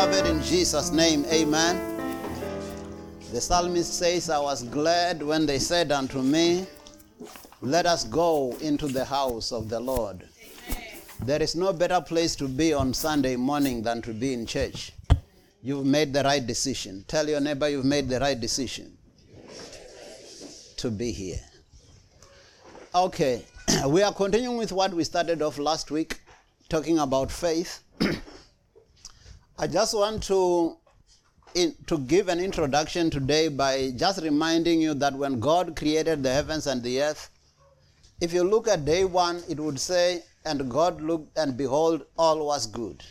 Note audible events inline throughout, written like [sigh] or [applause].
beloved, in Jesus' name, amen. The psalmist says, I was glad when they said unto me, Let us go into the house of the Lord. There is no better place to be on Sunday morning than to be in church. You've made the right decision. Tell your neighbor you've made the right decision to be here. Okay, [clears throat] we are continuing with what we started off last week, talking about faith. [clears throat] I just want to in, to give an introduction today by just reminding you that when God created the heavens and the earth, if you look at day one, it would say, and God looked and behold, all was good.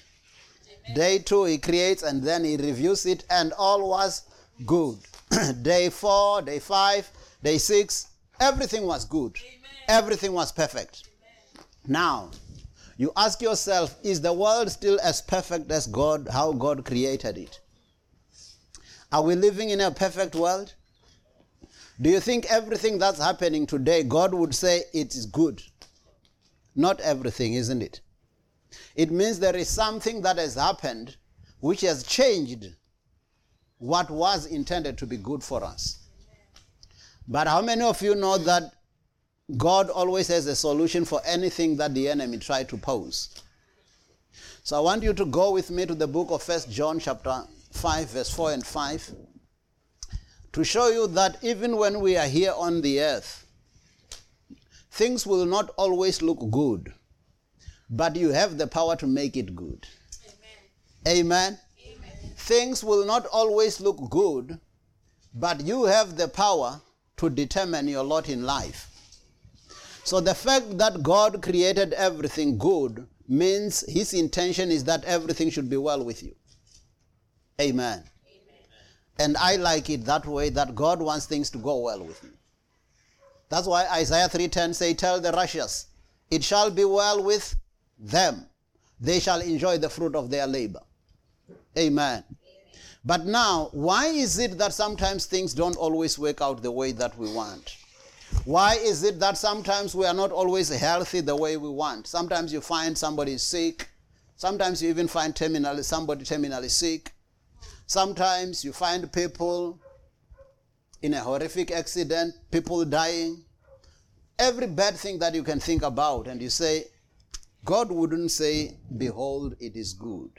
Day two, he creates and then he reviews it, and all was good. [clears throat] day four, day five, day six, everything was good. Everything was perfect. Now, you ask yourself, is the world still as perfect as God, how God created it? Are we living in a perfect world? Do you think everything that's happening today, God would say it is good? Not everything, isn't it? It means there is something that has happened which has changed what was intended to be good for us. But how many of you know that God always has a solution for anything that the enemy tried to pose? So I want you to go with me to the book of First John chapter 5 verse 4 and 5 to show you that even when we are here on the earth things will not always look good but you have the power to make it good amen, amen. things will not always look good but you have the power to determine your lot in life so the fact that god created everything good means his intention is that everything should be well with you Amen. Amen. And I like it that way that God wants things to go well with me. That's why Isaiah 3:10 say tell the righteous it shall be well with them. They shall enjoy the fruit of their labor. Amen. Amen. But now, why is it that sometimes things don't always work out the way that we want? Why is it that sometimes we are not always healthy the way we want? Sometimes you find somebody sick. Sometimes you even find terminally somebody terminally sick. Sometimes you find people in a horrific accident, people dying. Every bad thing that you can think about, and you say, God wouldn't say, Behold, it is good.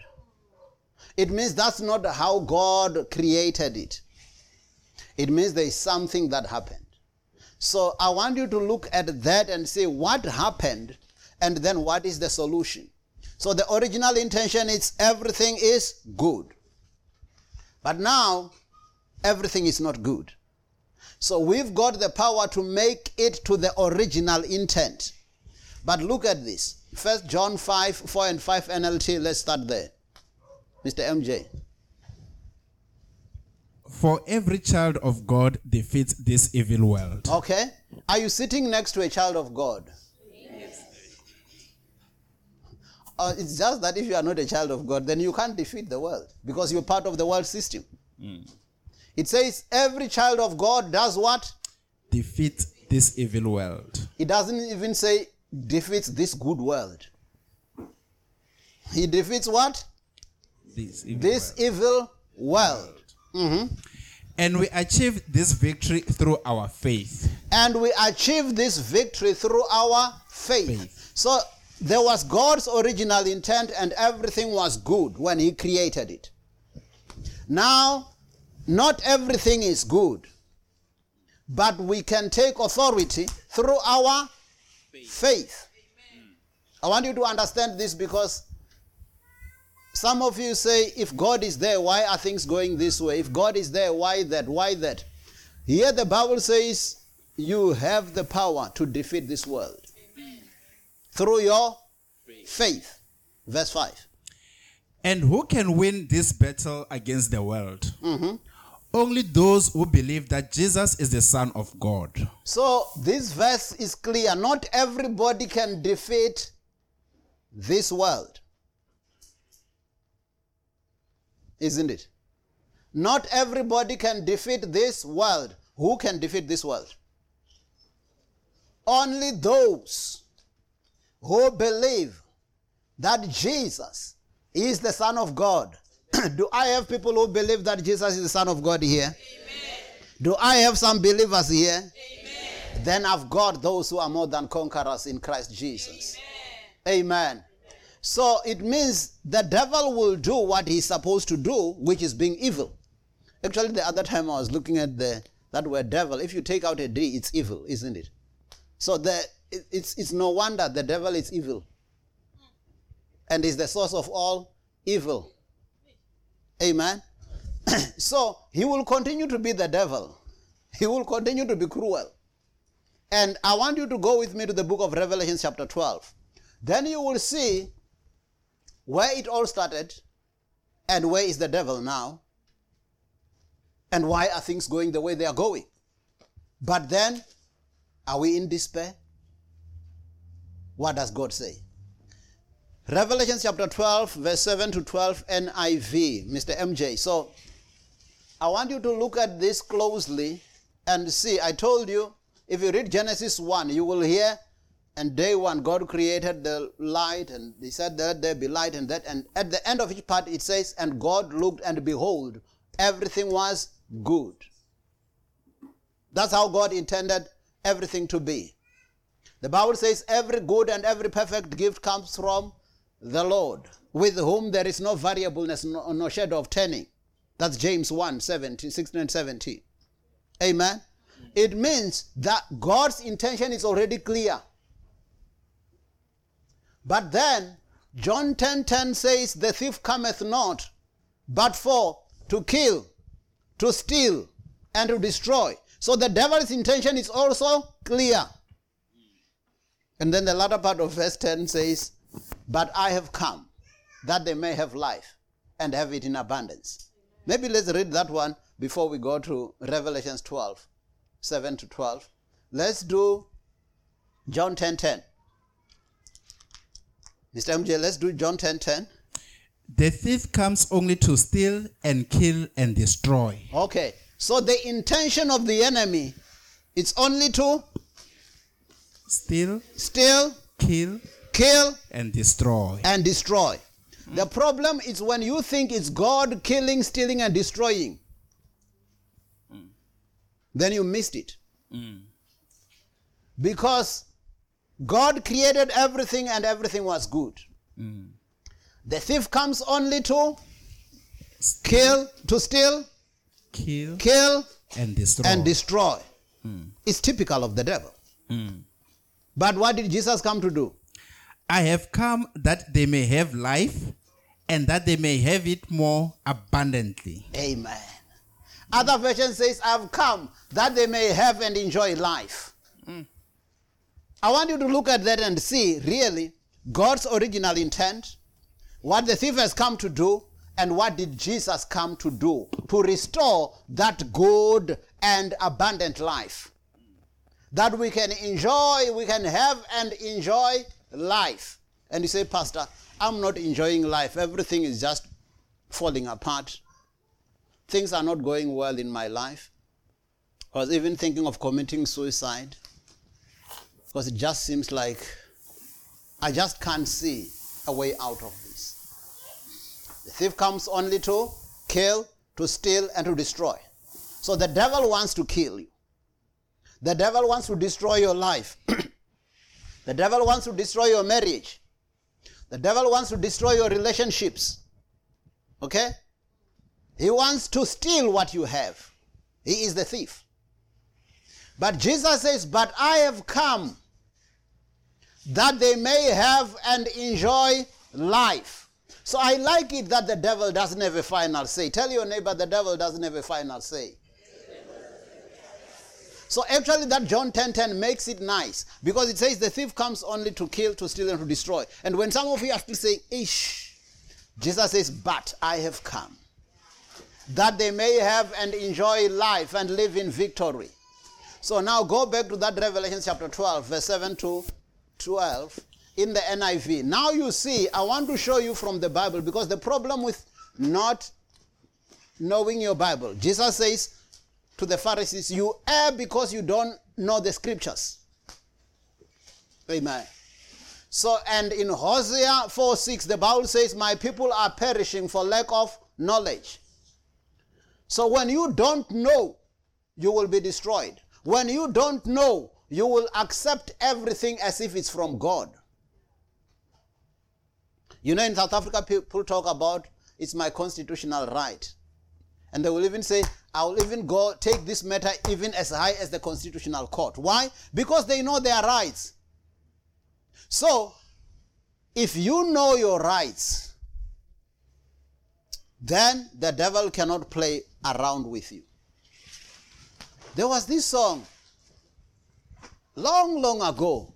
It means that's not how God created it. It means there is something that happened. So I want you to look at that and say, What happened? And then what is the solution? So the original intention is everything is good. But now, everything is not good. So we've got the power to make it to the original intent. But look at this. First John 5, 4 and 5 NLT. Let's start there. Mr. MJ. For every child of God defeats this evil world. Okay. Are you sitting next to a child of God? Yes. Uh, it's just that if you are not a child of God, then you can't defeat the world because you're part of the world system. Mm. It says every child of God does what? Defeat this evil world. It doesn't even say defeats this good world. He defeats what? This evil this world. evil world. Mm-hmm. And we achieve this victory through our faith. And we achieve this victory through our faith. faith. So there was God's original intent, and everything was good when He created it. Now, not everything is good, but we can take authority through our faith. I want you to understand this because some of you say, if God is there, why are things going this way? If God is there, why that? Why that? Here the Bible says, you have the power to defeat this world through your faith. Verse 5. And who can win this battle against the world? Mm-hmm. Only those who believe that Jesus is the Son of God. So this verse is clear. Not everybody can defeat this world. Isn't it? Not everybody can defeat this world. Who can defeat this world? Only those who believe that Jesus is the Son of God [clears throat] Do I have people who believe that Jesus is the Son of God here? Amen. Do I have some believers here? Amen. Then I've got those who are more than conquerors in Christ Jesus. Amen. So it means the devil will do what he's supposed to do, which is being evil. Actually, the other time I was looking at the that word devil. If you take out a D, it's evil, isn't it? So the it- it's it's no wonder the devil is evil, and is the source of all evil. Amen. [clears throat] so he will continue to be the devil. He will continue to be cruel. And I want you to go with me to the book of Revelation, chapter 12. Then you will see where it all started and where is the devil now and why are things going the way they are going. But then, are we in despair? What does God say? Revelation chapter 12, verse 7 to 12, NIV, Mr. MJ. So, I want you to look at this closely and see. I told you, if you read Genesis 1, you will hear, and day one, God created the light, and He said that there be light, and that. And at the end of each part, it says, And God looked, and behold, everything was good. That's how God intended everything to be. The Bible says, Every good and every perfect gift comes from the Lord, with whom there is no variableness, no, no shadow of turning. That's James 1 17, 16 and 17. Amen. It means that God's intention is already clear. But then, John 10 10 says, The thief cometh not, but for to kill, to steal, and to destroy. So the devil's intention is also clear. And then the latter part of verse 10 says, But I have come that they may have life and have it in abundance. Maybe let's read that one before we go to Revelations 12, 7 to 12. Let's do John 10 10. Mr. MJ, let's do John 10 10. The thief comes only to steal and kill and destroy. Okay, so the intention of the enemy is only to Steal, steal, kill, kill, and destroy. and destroy. The problem is when you think it's God killing, stealing, and destroying, then you missed it. Mm. Because God created everything and everything was good. Mm. The thief comes only to kill, to steal, Kill kill, and destroy. and destroy. Mm. It's typical of the devil. Mm. But what did Jesus come to do? I have come that they may have life and that they may have it more abundantly. Amen. Other version says, I've come that they may have and enjoy life. I want you to look at that and see really God's original intent, what the thief has come to do, and what did Jesus come to do to restore that good and abundant life. That we can enjoy, we can have and enjoy life. And you say, Pastor, I'm not enjoying life. Everything is just falling apart things are not going well in my life. I was even thinking of committing suicide because it just seems like I just can't see a way out of this. The thief comes only to kill, to steal, and to destroy. So the devil wants to kill you. The devil wants to destroy your life. [clears throat] the devil wants to destroy your marriage. The devil wants to destroy your relationships. Okay? He wants to steal what you have. He is the thief. But Jesus says, But I have come that they may have and enjoy life. So I like it that the devil doesn't have a final say. Tell your neighbor the devil doesn't have a final say. So actually that John 10:10 10, makes it nice because it says the thief comes only to kill, to steal, and to destroy. And when some of you are still saying, Ish, Jesus says, But I have come that they may have and enjoy life and live in victory. So now go back to that Revelation chapter 12, verse 7 to 12 in the NIV. Now you see, I want to show you from the Bible because the problem with not knowing your Bible, Jesus says to the Pharisees, You err because you don't know the scriptures. Amen. So, and in Hosea 4 6, the Bible says, My people are perishing for lack of knowledge. So when you don't know, you will be destroyed. When you don't know, you will accept everything as if it's from God. You know, in South Africa, people talk about it's my constitutional right. And they will even say, I will even go take this matter even as high as the constitutional court. Why? Because they know their rights. So, if you know your rights, then the devil cannot play around with you. There was this song long, long ago.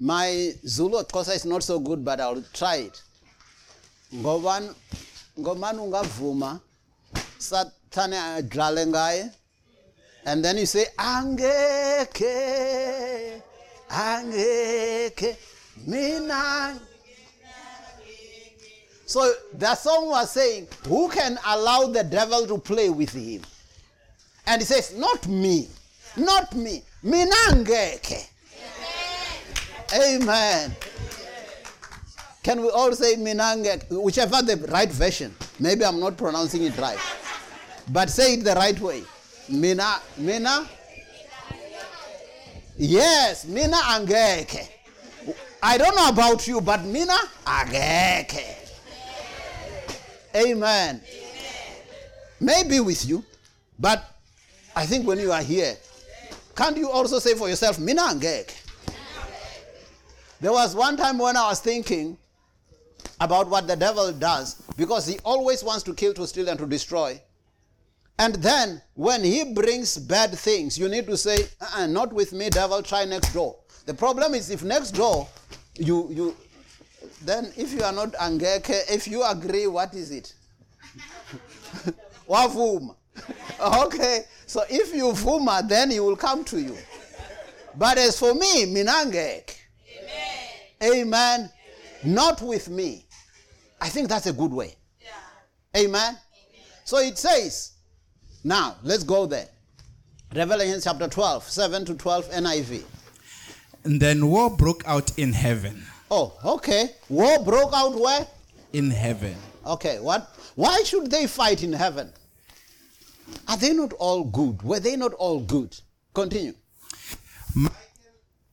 My Zulu Xhosa is not so good, but I'll try it. Ngoban ngomani ungavuma sathane and then you say angeke angeke mina so the song was saying who can allow the devil to play with him and he says not me not me mina angeke amen can we all say Minange, whichever the right version? Maybe I'm not pronouncing it right. But say it the right way. Mina, Mina? Yes, Mina Angeke. I don't know about you, but Mina Angeke. Amen. Maybe with you, but I think when you are here, can't you also say for yourself, Mina Angeke? There was one time when I was thinking, about what the devil does because he always wants to kill, to steal, and to destroy. And then when he brings bad things, you need to say, uh-uh, not with me, devil, try next door. The problem is if next door you you then if you are not angeke, if you agree, what is it? [laughs] Wavuma. [laughs] okay. So if you vuma, then he will come to you. But as for me, minangek. Amen. Amen. Not with me. I think that's a good way. Yeah. Amen? Amen? So it says, now let's go there. Revelation chapter 12, 7 to 12 NIV. And then war broke out in heaven. Oh, okay. War broke out where? In heaven. Okay, what? Why should they fight in heaven? Are they not all good? Were they not all good? Continue.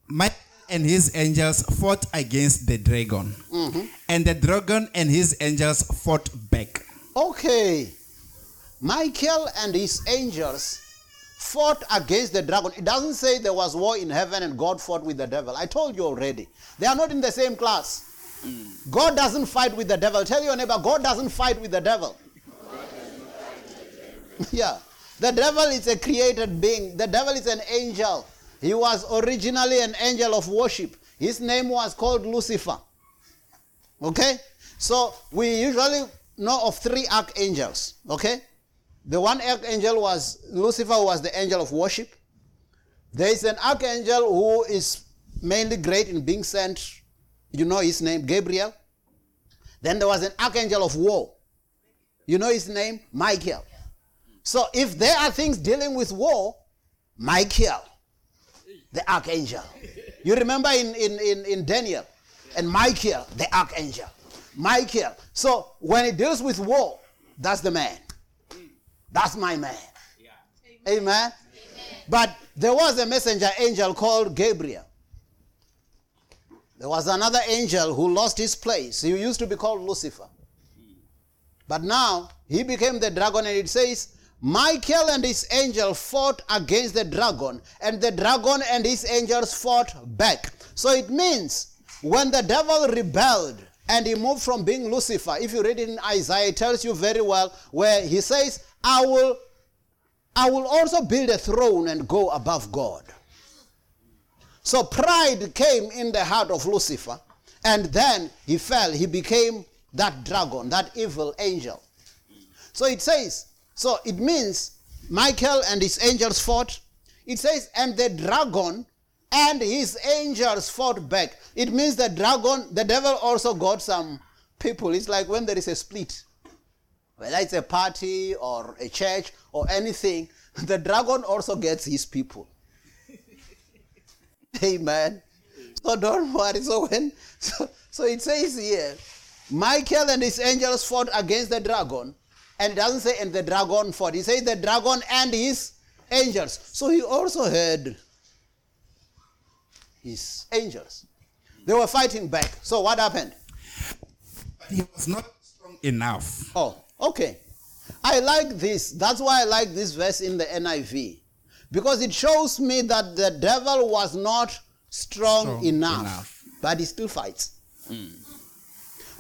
Michael, and his angels fought against the dragon. Mm-hmm. And the dragon and his angels fought back. Okay. Michael and his angels fought against the dragon. It doesn't say there was war in heaven and God fought with the devil. I told you already. They are not in the same class. Mm. God doesn't fight with the devil. Tell your neighbor, God doesn't fight with the devil. Yeah. The devil is a created being, the devil is an angel. He was originally an angel of worship. His name was called Lucifer. Okay? So we usually know of three archangels. Okay? The one archangel was Lucifer, was the angel of worship. There is an archangel who is mainly great in being sent. You know his name, Gabriel. Then there was an archangel of war. You know his name, Michael. So if there are things dealing with war, Michael the archangel. You remember in, in, in, in Daniel and Michael, the archangel. Michael. So when it deals with war, that's the man. That's my man. Yeah. Amen. Amen. But there was a messenger angel called Gabriel. There was another angel who lost his place. He used to be called Lucifer. But now he became the dragon, and it says Michael and his angel fought against the dragon, and the dragon and his angels fought back. So it means when the devil rebelled and he moved from being Lucifer, if you read it in Isaiah, it tells you very well where he says, I will, I will also build a throne and go above God. So pride came in the heart of Lucifer, and then he fell. He became that dragon, that evil angel. So it says, so it means Michael and his angels fought. It says, and the dragon and his angels fought back. It means the dragon, the devil also got some people. It's like when there is a split, whether it's a party or a church or anything, [laughs] the dragon also gets his people. [laughs] Amen. So don't worry. So when [laughs] so, so it says here, Michael and his angels fought against the dragon, and it doesn't say and the dragon fought. He says the dragon and his angels. So he also had his angels. They were fighting back. So what happened? He was not strong enough. Oh, okay. I like this. That's why I like this verse in the NIV. Because it shows me that the devil was not strong, Strong enough, enough. but he still fights. Hmm.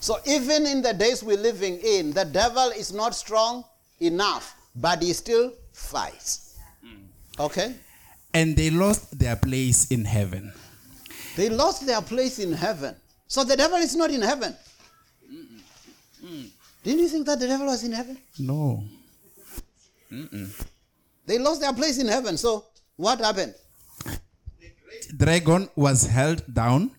So even in the days we're living in, the devil is not strong enough, but he still fights. Mm. Okay? And they lost their place in heaven. They lost their place in heaven. So the devil is not in heaven. Didn't you think that the devil was in heaven? No. They lost their place in heaven. So what happened? Dragon was held down.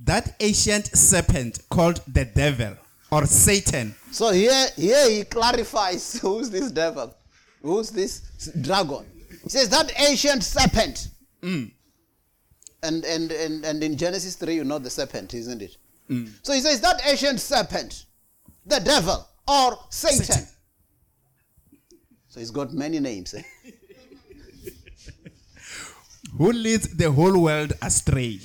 That ancient serpent called the devil or Satan So here, here he clarifies [laughs] who's this devil, who's this dragon. He says that ancient serpent. And, and, and, and in Genesis 3, you know the serpent, isn't it? So he says that ancient serpent, the devil or Satan. Satan. So he's got many names. eh? [laughs] who leads the whole world astray.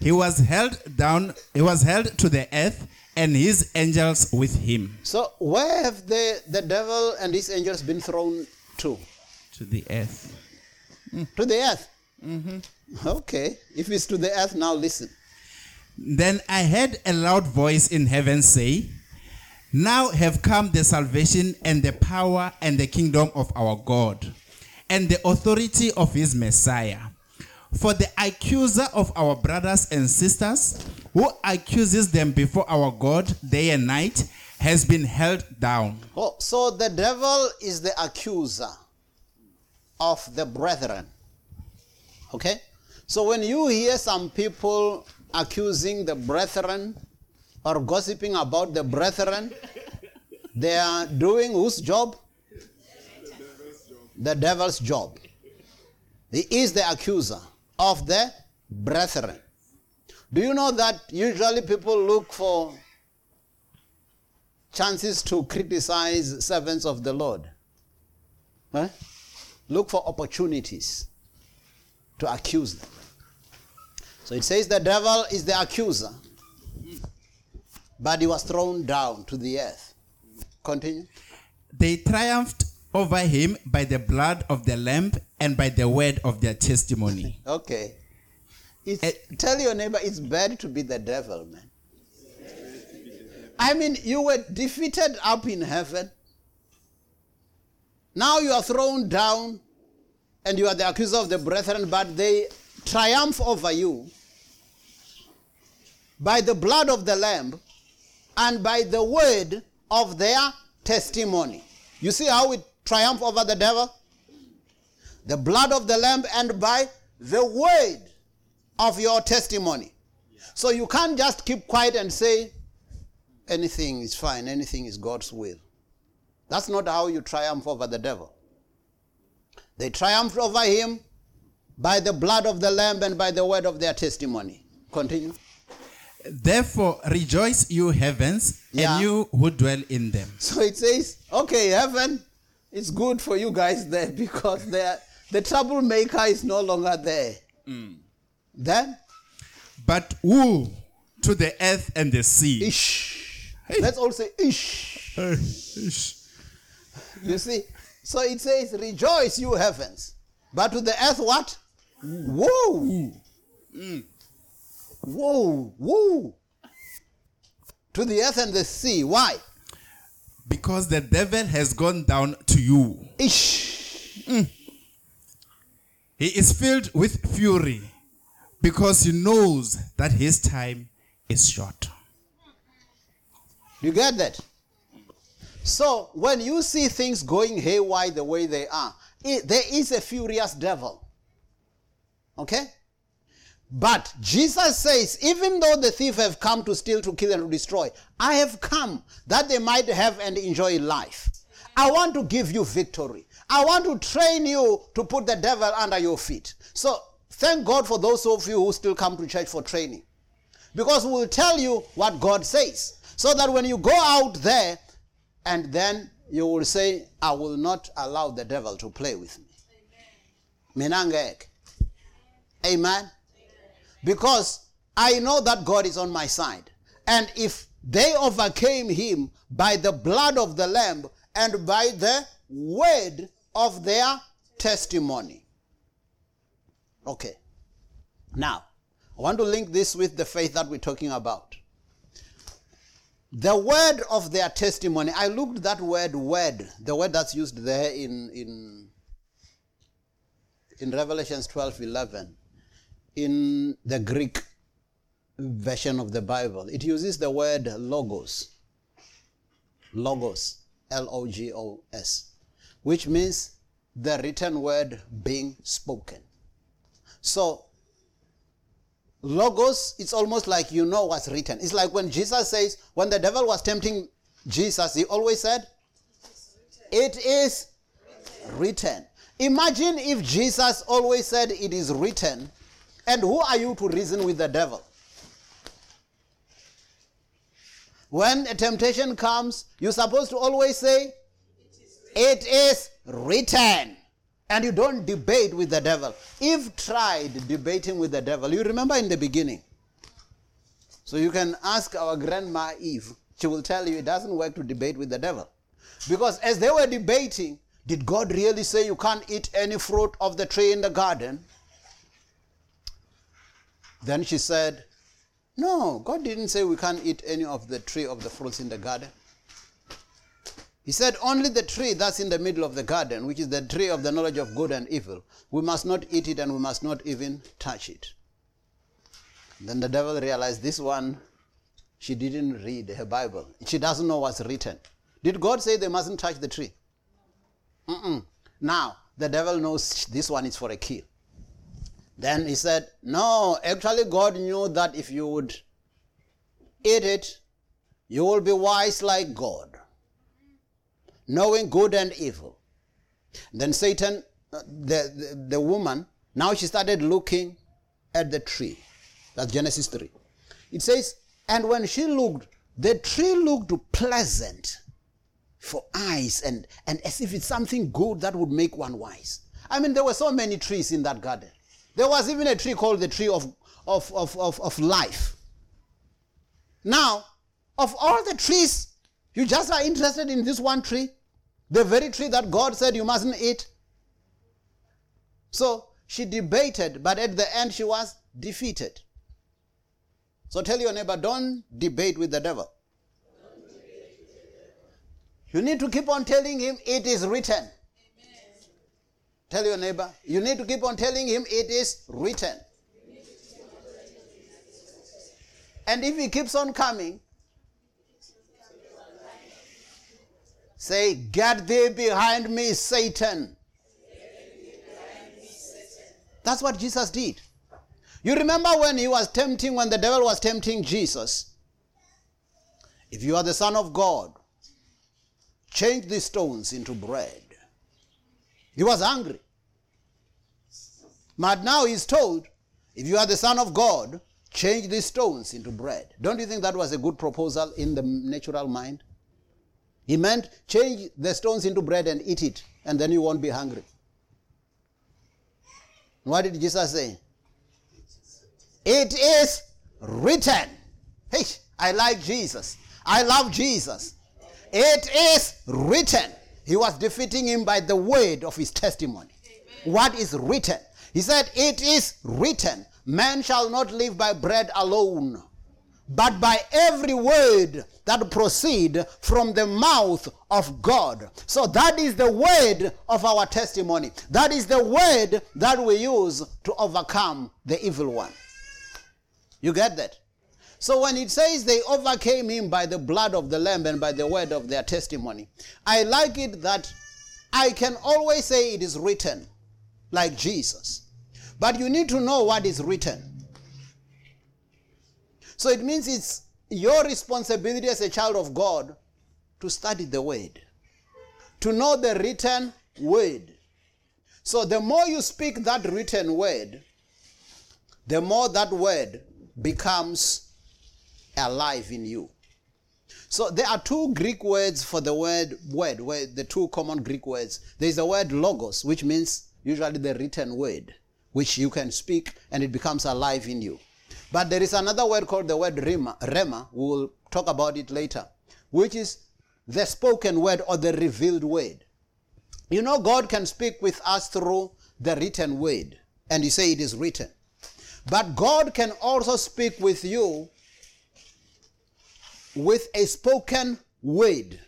He was held down, he was held to the earth, and his angels with him. So where have the, the devil and his angels been thrown to? To the earth. To the earth. Mm-hmm. Okay. If it's to the earth, now listen. Then I heard a loud voice in heaven say, Now have come the salvation and the power and the kingdom of our God, and the authority of his Messiah. For the accuser of our brothers and sisters, who accuses them before our God day and night, has been held down. Oh, so the devil is the accuser of the brethren. Okay? So when you hear some people accusing the brethren or gossiping about the brethren, they are doing whose job? The devil's job. He is the accuser of the brethren. Do you know that usually people look for chances to criticize servants of the Lord. Huh? Look for opportunities to accuse them. So it says the devil is the accuser, but he was thrown down to the earth. Continue. They triumphed over him by the blood of the Lamb and by the word of their testimony. [laughs] Okay. It's, Eh. tell your neighbor it's bad to be the devil, man. I mean, you were defeated up in heaven. Now you are thrown down and you are the accuser of the brethren, but they triumph over you by the blood of the Lamb and by the word of their testimony. You see how we triumph over the devil? The blood of the Lamb and by the word of your testimony. So you can't just keep quiet and say, anything is fine, anything is God's will. That's not how you triumph over the devil. They triumphed over him by the blood of the Lamb and by the word of their testimony. Continue. Therefore, rejoice, you heavens, Yeah. and you who dwell in them. So it says, okay, heaven, it's good for you guys there [laughs] because the, the troublemaker is no longer there. Mm. Then, But woe to the earth and the sea. ish. Let's all say ish. Ish. You see? So it says, rejoice, you heavens. But to the earth, what? Woe. Mm. Woe. Woe. To the earth and the sea. Why? Because the devil has gone down to you. Ish. Mm. He is filled with fury because he knows that his time is short. You get that? So when you see things going haywire the way they are, it, there is a furious devil. Okay? But Jesus says, even though the thief have come to steal, to kill, and to destroy, I have come that they might have and enjoy life. I want to give you victory. I want to train you to put the devil under your feet. So thank God for those of you who still come to church for training. Because we'll tell you what God says. So that when you go out there, and then you will say, I will not allow the devil to play with me. Minangek. Amen. Because I know that God is on my side. And if they overcame him by the blood of the Lamb and by the word of their testimony. Okay. Now, I want to link this with the faith that we're talking about. The word of their testimony. I looked that word word, the word that's used there in in in Revelations 12 11, in the Greek version of the Bible, it uses the word logos. Logos, L O G O S, which means the written word being spoken. So, logos, it's almost like you know what's written. It's like when Jesus says, when the devil was tempting Jesus, he always said, It is written. Imagine if Jesus always said, It is written, and who are you to reason with the devil? When a temptation comes, you're supposed to always say, It is written. And you don't debate with the devil. Eve tried debating with the devil. You remember in the beginning. So you can ask our grandma Eve. She will tell you it doesn't work to debate with the devil. Because as they were debating, did God really say you can't eat any fruit of the tree in the garden? Then she said, No, God didn't say we can't eat any of the tree of the fruits in the garden. He said, Only the tree that's in the middle of the garden, which is the tree of the knowledge of good and evil, we must not eat it and we must not even touch it. Then the devil realized this one, she didn't read her Bible. She doesn't know what's written. Did God say they mustn't touch the tree? Mm-mm. Now, the devil knows this one is for a kill. Then he said, No, actually, God knew that if you would eat it, you will be wise like God, knowing good and evil. Then Satan, uh, the, the, the woman, now she started looking at the tree. That's Genesis 3. It says, And when she looked, the tree looked pleasant for eyes and, and as if it's something good that would make one wise. I mean, there were so many trees in that garden. There was even a tree called the tree of, of, of, of, of life. Now, of all the trees, you just are interested in this one tree, the very tree that God said you mustn't eat. So she debated, but at the end she was defeated. So tell your neighbor, don't debate with the devil. You need to keep on telling him it is written. Tell your neighbor, you need to keep on telling him it is written. And if he keeps on coming, say, Get thee behind me, Satan. That's what Jesus did. You remember when he was tempting, when the devil was tempting Jesus? If you are the Son of God, change these stones into bread. He was angry. But now he's told, if you are the Son of God, change these stones into bread. Don't you think that was a good proposal in the natural mind? He meant change the stones into bread and eat it, and then you won't be hungry. What did Jesus say? It is written. Hey, I like Jesus. I love Jesus. It is written. He was defeating him by the word of his testimony. Amen. What is written? He said, It is written, man shall not live by bread alone, but by every word that proceed from the mouth of God. So that is the word of our testimony. That is the word that we use to overcome the evil one. You get that? So when it says they overcame him by the blood of the Lamb and by the word of their testimony, I like it that I can always say it is written, like Jesus. But you need to know what is written. So it means it's your responsibility as a child of God to study the word, to know the written word. So the more you speak that written word, the more that word becomes alive in you. So there are two Greek words for the word word, where the two common Greek words. There is the word logos, which means usually the written word, which you can speak and it becomes alive in you. But there is another word called the word rhema. Rhema. We will talk about it later, which is the spoken word or the revealed word. You know, God can speak with us through the written word, and you say it is written. But God can also speak with you with a spoken word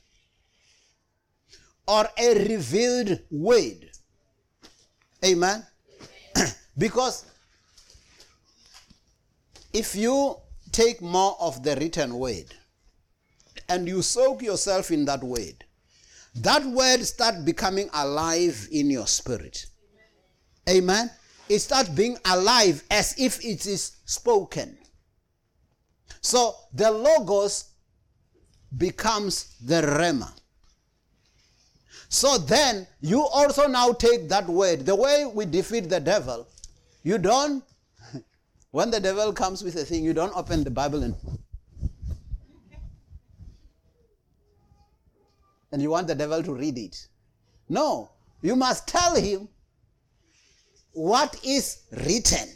or a revealed word. Amen. [clears throat] because if you take more of the written word and you soak yourself in that word, that word start becoming alive in your spirit. Amen. It starts being alive as if it is spoken. So the logos becomes the rhema. So then you also now take that word. The way we defeat the devil, you don't, when the devil comes with a thing, you don't open the Bible and and you want the devil to read it. No, you must tell him what is written.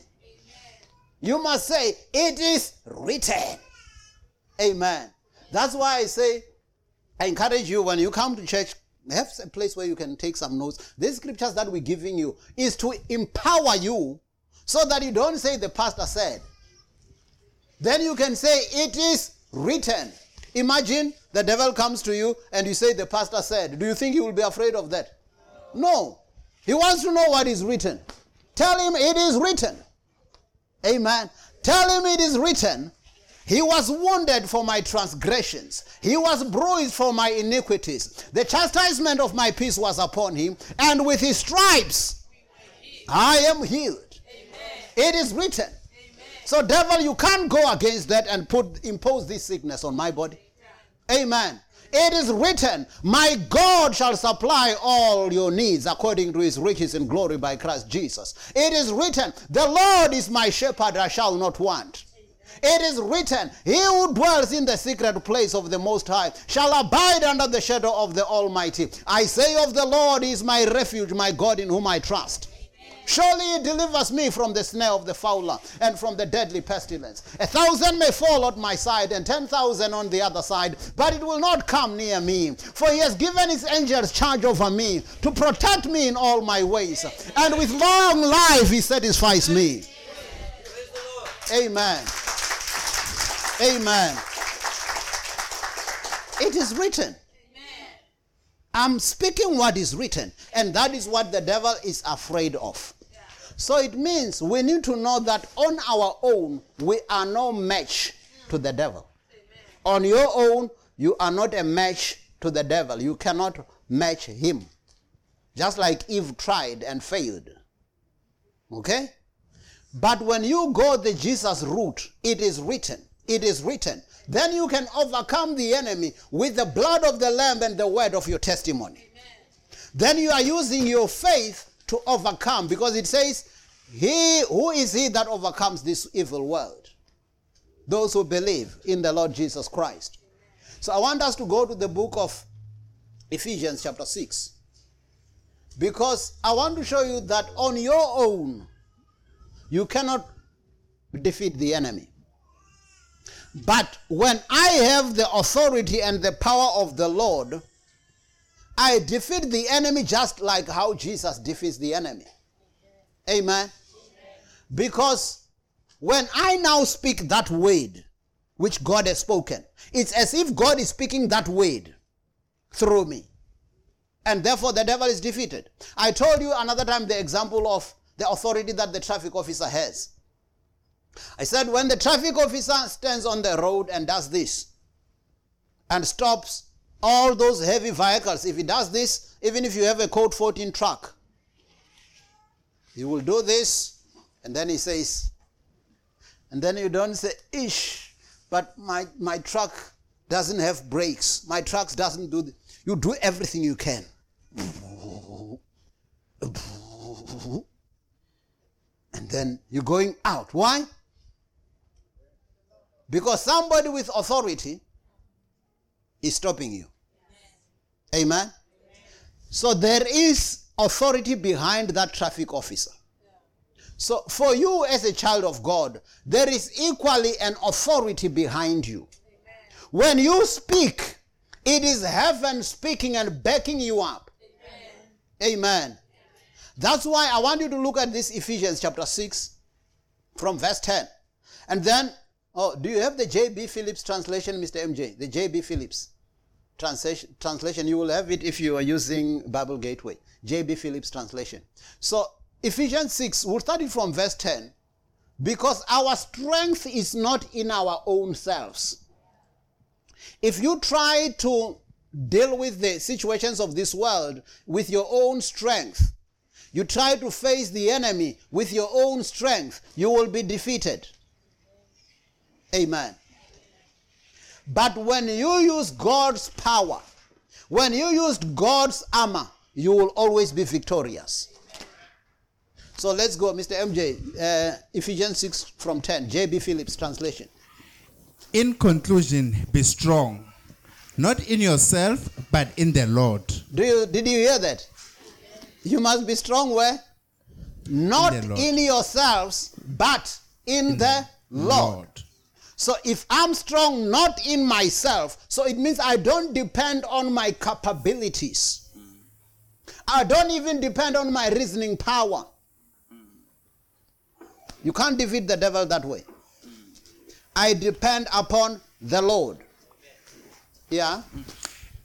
You must say, It is written. Amen. That's why I say, I encourage you when you come to church, have a place where you can take some notes. These scriptures that we're giving you is to empower you so that you don't say the pastor said. Then you can say, It is written. Imagine the devil comes to you and you say the pastor said. Do you think he will be afraid of that? No. He wants to know what is written. Tell him it is written. Amen. Tell him it is written. He was wounded for my transgressions. He was bruised for my iniquities. The chastisement of my peace was upon him, and with his stripes I am healed. It is written. So, devil, you can't go against that and put impose this sickness on my body. Amen. It is written, My God shall supply all your needs according to his riches and glory by Christ Jesus. It is written, The Lord is my shepherd, I shall not want. It is written, He who dwells in the secret place of the Most High shall abide under the shadow of the Almighty. I say of the Lord is my refuge, my God in whom I trust. Surely he delivers me from the snare of the fowler and from the deadly pestilence. A thousand may fall at my side and ten thousand on the other side, but it will not come near me. For he has given his angels charge over me to protect me in all my ways. And with long life he satisfies me. Amen. Amen. It is written. I'm speaking what is written, and that is what the devil is afraid of. So it means we need to know that on our own, we are no match to the devil. On your own, you are not a match to the devil. You cannot match him. Just like Eve tried and failed. Okay? But when you go the Jesus route, it is written. It is written. Then you can overcome the enemy with the blood of the Lamb and the word of your testimony. Then you are using your faith to overcome because it says, He who is he that overcomes this evil world? Those who believe in the Lord Jesus Christ. So I want us to go to the book of Ephesians, chapter 6. Because I want to show you that on your own, you cannot defeat the enemy. But when I have the authority and the power of the Lord, I defeat the enemy just like how Jesus defeats the enemy. Amen. Because when I now speak that word which God has spoken, it's as if God is speaking that word through me. And therefore the devil is defeated. I told you another time the example of the authority that the traffic officer has. I said when the traffic officer stands on the road and does this and stops all those heavy vehicles, if he does this, even if you have a code 14 truck, he will do this and then he says, and then you don't say, ish, but my, my truck doesn't have brakes. My truck doesn't do, this. you do everything you can. And then you're going out. Why? Because somebody with authority is stopping you. Amen. So there is authority behind that traffic officer. So for you as a child of God, there is equally an authority behind you. When you speak, it is heaven speaking and backing you up. Amen. That's why I want you to look at this Ephesians chapter 6 from verse 10. And then, oh, do you have the J.B. Phillips translation, Mr. MJ? The J.B. Phillips translation, translation. You will have it if you are using Bible Gateway. J.B. Phillips translation. So, Ephesians 6, we'll start it from verse 10. Because our strength is not in our own selves. If you try to deal with the situations of this world with your own strength, you try to face the enemy with your own strength, you will be defeated. Amen. But when you use God's power, when you use God's armor, you will always be victorious. So let's go, Mr. MJ, uh, Ephesians 6 from 10, J.B. Phillips translation. In conclusion, be strong, not in yourself, but in the Lord. Do you, did you hear that? You must be strong where? Not In in yourselves, but in, the Lord. So if I'm strong not in myself, so it means I don't depend on my capabilities. I don't even depend on my reasoning power. You can't defeat the devil that way. I depend upon the Lord. Yeah.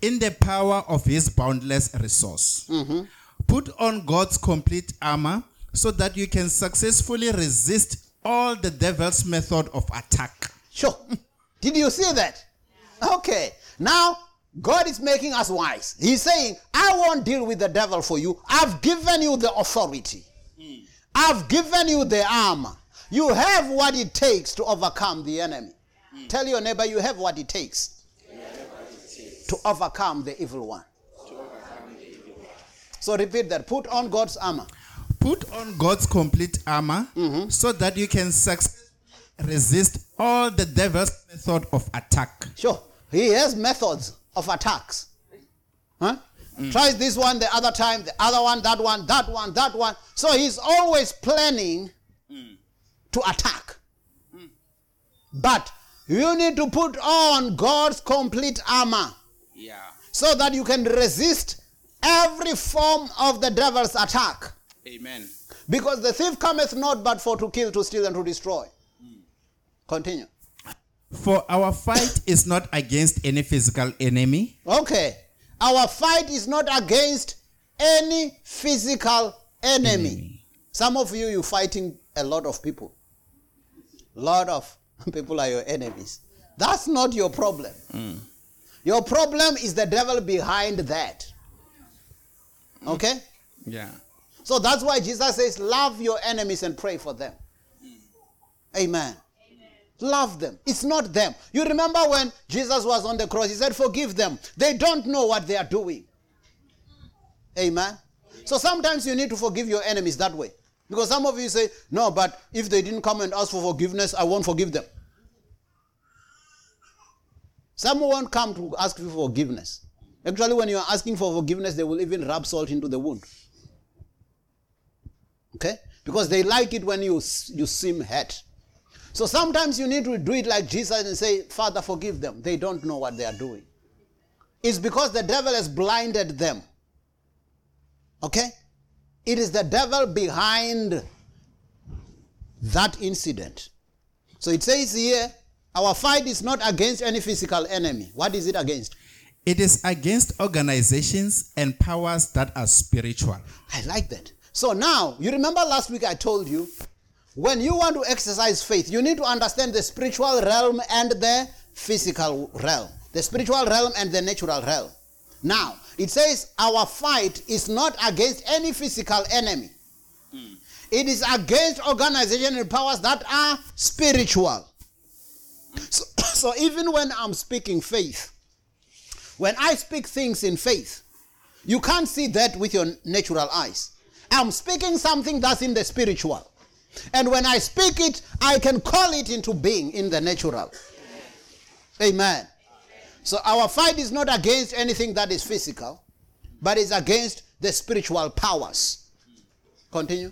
In the power of his boundless resource. Mm-hmm. Put on God's complete armor so that you can successfully resist all the devil's method of attack. Sure. [laughs] Did you see that? Okay. Now, God is making us wise. He's saying, I won't deal with the devil for you. I've given you the authority. I've given you the armor. You have what it takes to overcome the enemy. Tell your neighbor you have what it takes to overcome the evil one. So repeat that. Put on God's armor. Put on God's complete armor mm-hmm. so that you can successfully resist all the devil's method of attack. Sure. He has methods of attacks. Huh? Mm. Tries this one the other time, the other one, that one, that one, that one. So he's always planning mm. to attack. But you need to put on God's complete armor Yeah. so that you can resist every form of the devil's attack. Amen. Because the thief cometh not but for to kill, to steal, and to destroy. Continue. For our fight is not against any physical enemy, Okay. Our fight is not against any physical enemy. Enemy. Some of you, you're fighting a lot of people. A lot of [laughs] people are your enemies. That's not your problem. Mm. Your problem is the devil behind that. Okay? yeah. So that's why Jesus says, Love your enemies and pray for them. Amen. Love them. It's not them. You remember when Jesus was on the cross, he said, Forgive them. They don't know what they are doing. Amen. So sometimes you need to forgive your enemies that way. Because some of you say, No, but if they didn't come and ask for forgiveness, I won't forgive them. Some won't come to ask you for forgiveness. Actually, when you are asking for forgiveness, they will even rub salt into the wound. Okay? Because they like it when you, you seem hurt. So sometimes you need to do it like Jesus and say, Father, forgive them. They don't know what they are doing. It's because the devil has blinded them. Okay? It is the devil behind that incident. So it says here, our fight is not against any physical enemy. What is it against? It is against organizations and powers that are spiritual. I like that. So now, you remember last week I told you, when you want to exercise faith, you need to understand the spiritual realm and the physical realm. The spiritual realm and the natural realm. Now, it says our fight is not against any physical enemy. Hmm. It is against organization and powers that are spiritual. So, [coughs] so even when I'm speaking faith, when I speak things in faith, you can't see that with your natural eyes. I'm speaking something that's in the spiritual. And when I speak it, I can call it into being in the natural. Amen. So our fight is not against anything that is physical, but it's against the spiritual powers. Continue.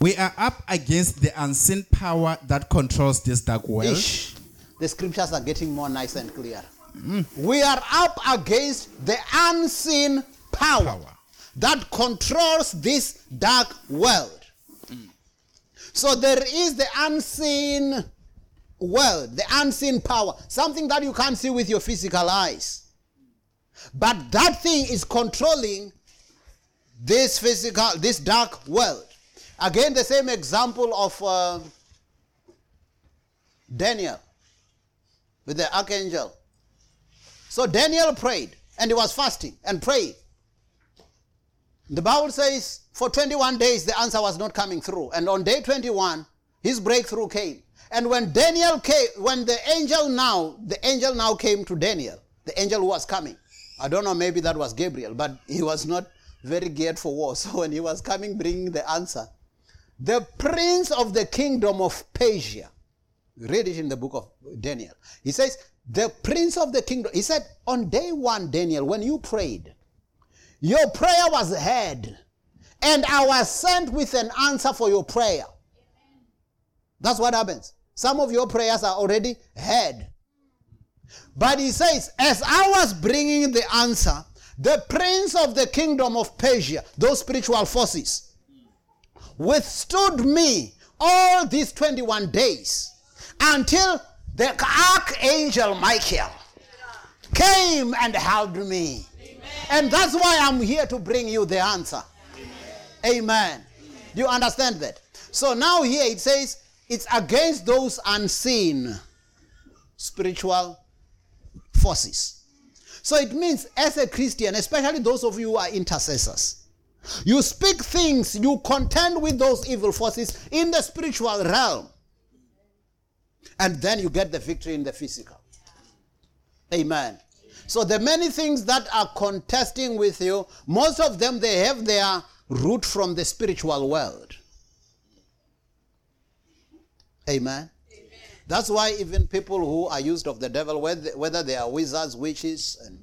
We are up against the unseen power that controls this dark world. Ish. The scriptures are getting more nice and clear. Mm-hmm. We are up against the unseen power, Power. that controls this dark world. So there is the unseen world, the unseen power, something that you can't see with your physical eyes. But that thing is controlling this physical, this dark world. Again, the same example of uh, Daniel with the archangel. So Daniel prayed and he was fasting and praying. The Bible says for 21 days the answer was not coming through. And on day 21, his breakthrough came. And when Daniel came, when the angel now, the angel now came to Daniel, the angel was coming. I don't know, maybe that was Gabriel, but he was not very geared for war. [laughs] So when he was coming bringing the answer, the prince of the kingdom of Persia, read it in the book of Daniel. He says, the prince of the kingdom, he said, on day one, Daniel, when you prayed, your prayer was heard, and I was sent with an answer for your prayer. That's what happens. Some of your prayers are already heard. But he says, as I was bringing the answer, the prince of the kingdom of Persia, those spiritual forces, withstood me all these 21 days until the archangel Michael came and helped me. And that's why I'm here to bring you the answer. Amen. Do you understand that? So now here it says it's against those unseen spiritual forces. So it means as a Christian, especially those of you who are intercessors, you speak things, you contend with those evil forces in the spiritual realm. And then you get the victory in the physical. Amen. So the many things that are contesting with you, most of them they have their root from the spiritual world. Amen. That's why even people who are used of the devil, whether, whether they are wizards, witches, and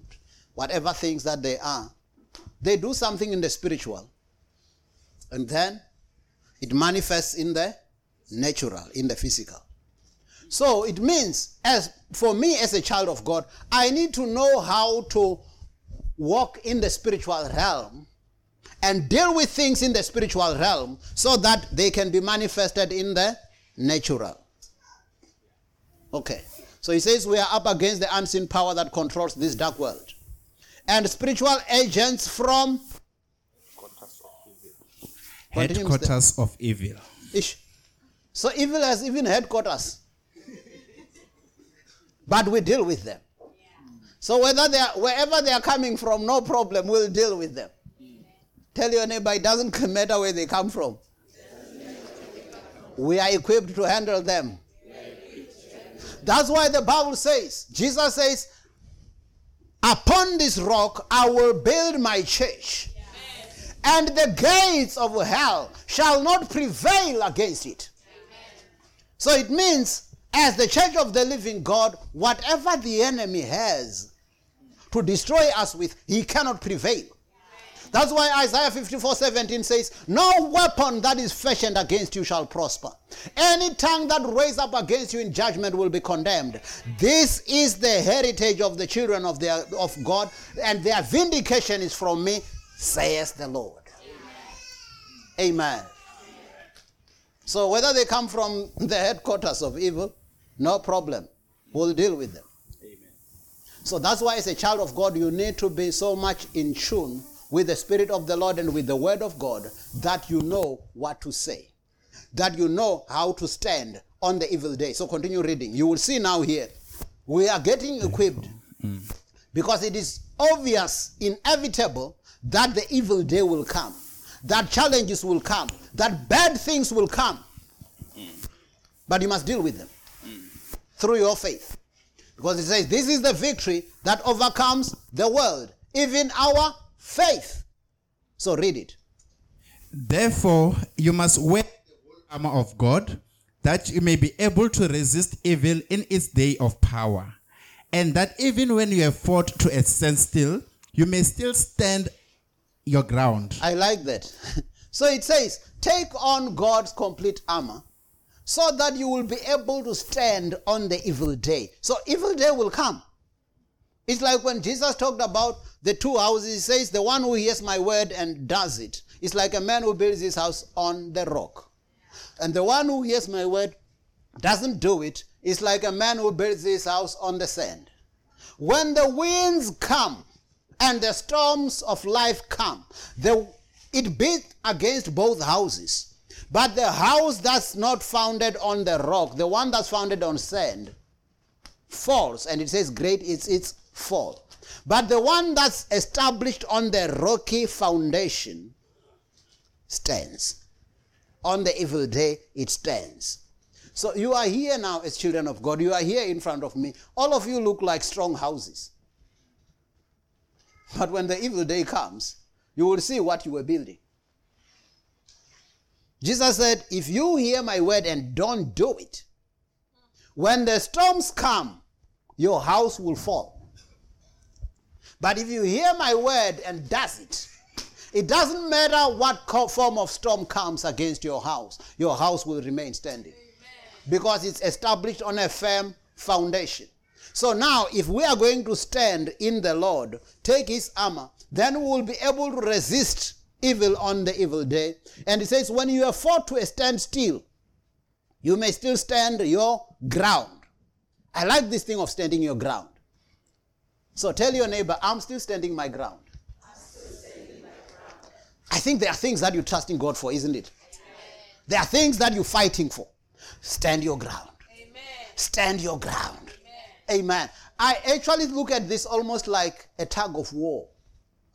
whatever things that they are, they do something in the spiritual. And then it manifests in the natural, in the physical. So it means, as for me as a child of God, I need to know how to walk in the spiritual realm and deal with things in the spiritual realm so that they can be manifested in the natural. Okay. So he says we are up against the unseen power that controls this dark world. And spiritual agents from Continues Headquarters of evil. Ish. So evil has even headquarters. But we deal with them. So whether they are, wherever they are coming from, no problem, we'll deal with them. Tell your neighbor it doesn't [laughs] matter where they come from. We are equipped to handle them. That's why the Bible says, Jesus says, Upon this rock I will build my church, and the gates of hell shall not prevail against it. So it means, as the church of the living God, whatever the enemy has to destroy us with, he cannot prevail. That's why Isaiah 54 17 says, No weapon that is fashioned against you shall prosper. Any tongue that raise up against you in judgment will be condemned. This is the heritage of the children of, their, of God, and their vindication is from me, says the Lord. Amen. So whether they come from the headquarters of evil, no problem. We'll deal with them. Amen. So that's why, as a child of God, you need to be so much in tune with the Spirit of the Lord and with the Word of God that you know what to say, that you know how to stand on the evil day. So continue reading. You will see now here, we are getting equipped because it is obvious, inevitable, that the evil day will come, that challenges will come, that bad things will come. But you must deal with them through your faith. Because it says, This is the victory that overcomes the world, even our faith. So read it. Therefore, you must wear the whole armor of God, that you may be able to resist evil in its day of power. and that even when you have fought to a standstill, you may still stand your ground. I like that. [laughs] so it says, take on God's complete armor so that you will be able to stand on the evil day. So evil day will come. It's like when Jesus talked about the two houses, he says, the one who hears my word and does it. It's like a man who builds his house on the rock. And the one who hears my word doesn't do it is like a man who builds his house on the sand. When the winds come and the storms of life come, the, it beat against both houses. But the house that's not founded on the rock, the one that's founded on sand, falls. And it says, Great is its fall. But the one that's established on the rocky foundation stands. On the evil day, it stands. So you are here now as children of God. You are here in front of me. All of you look like strong houses. But when the evil day comes, you will see what you were building. Jesus said, If you hear my word and don't do it, when the storms come, your house will fall. But if you hear my word and does it, it doesn't matter what form of storm comes against your house, your house will remain standing. Because it's established on a firm foundation. So now, if we are going to stand in the Lord, take his armor, then we will be able to resist evil on the evil day. And it says, when you are fought to a standstill, you may still stand your ground. I like this thing of standing your ground. So tell your neighbor, I'm still standing my ground. I think there are things that you're trusting God for, isn't it? There are things that you're fighting for. Stand your ground. Stand your ground. Amen. I actually look at this almost like a tug of war.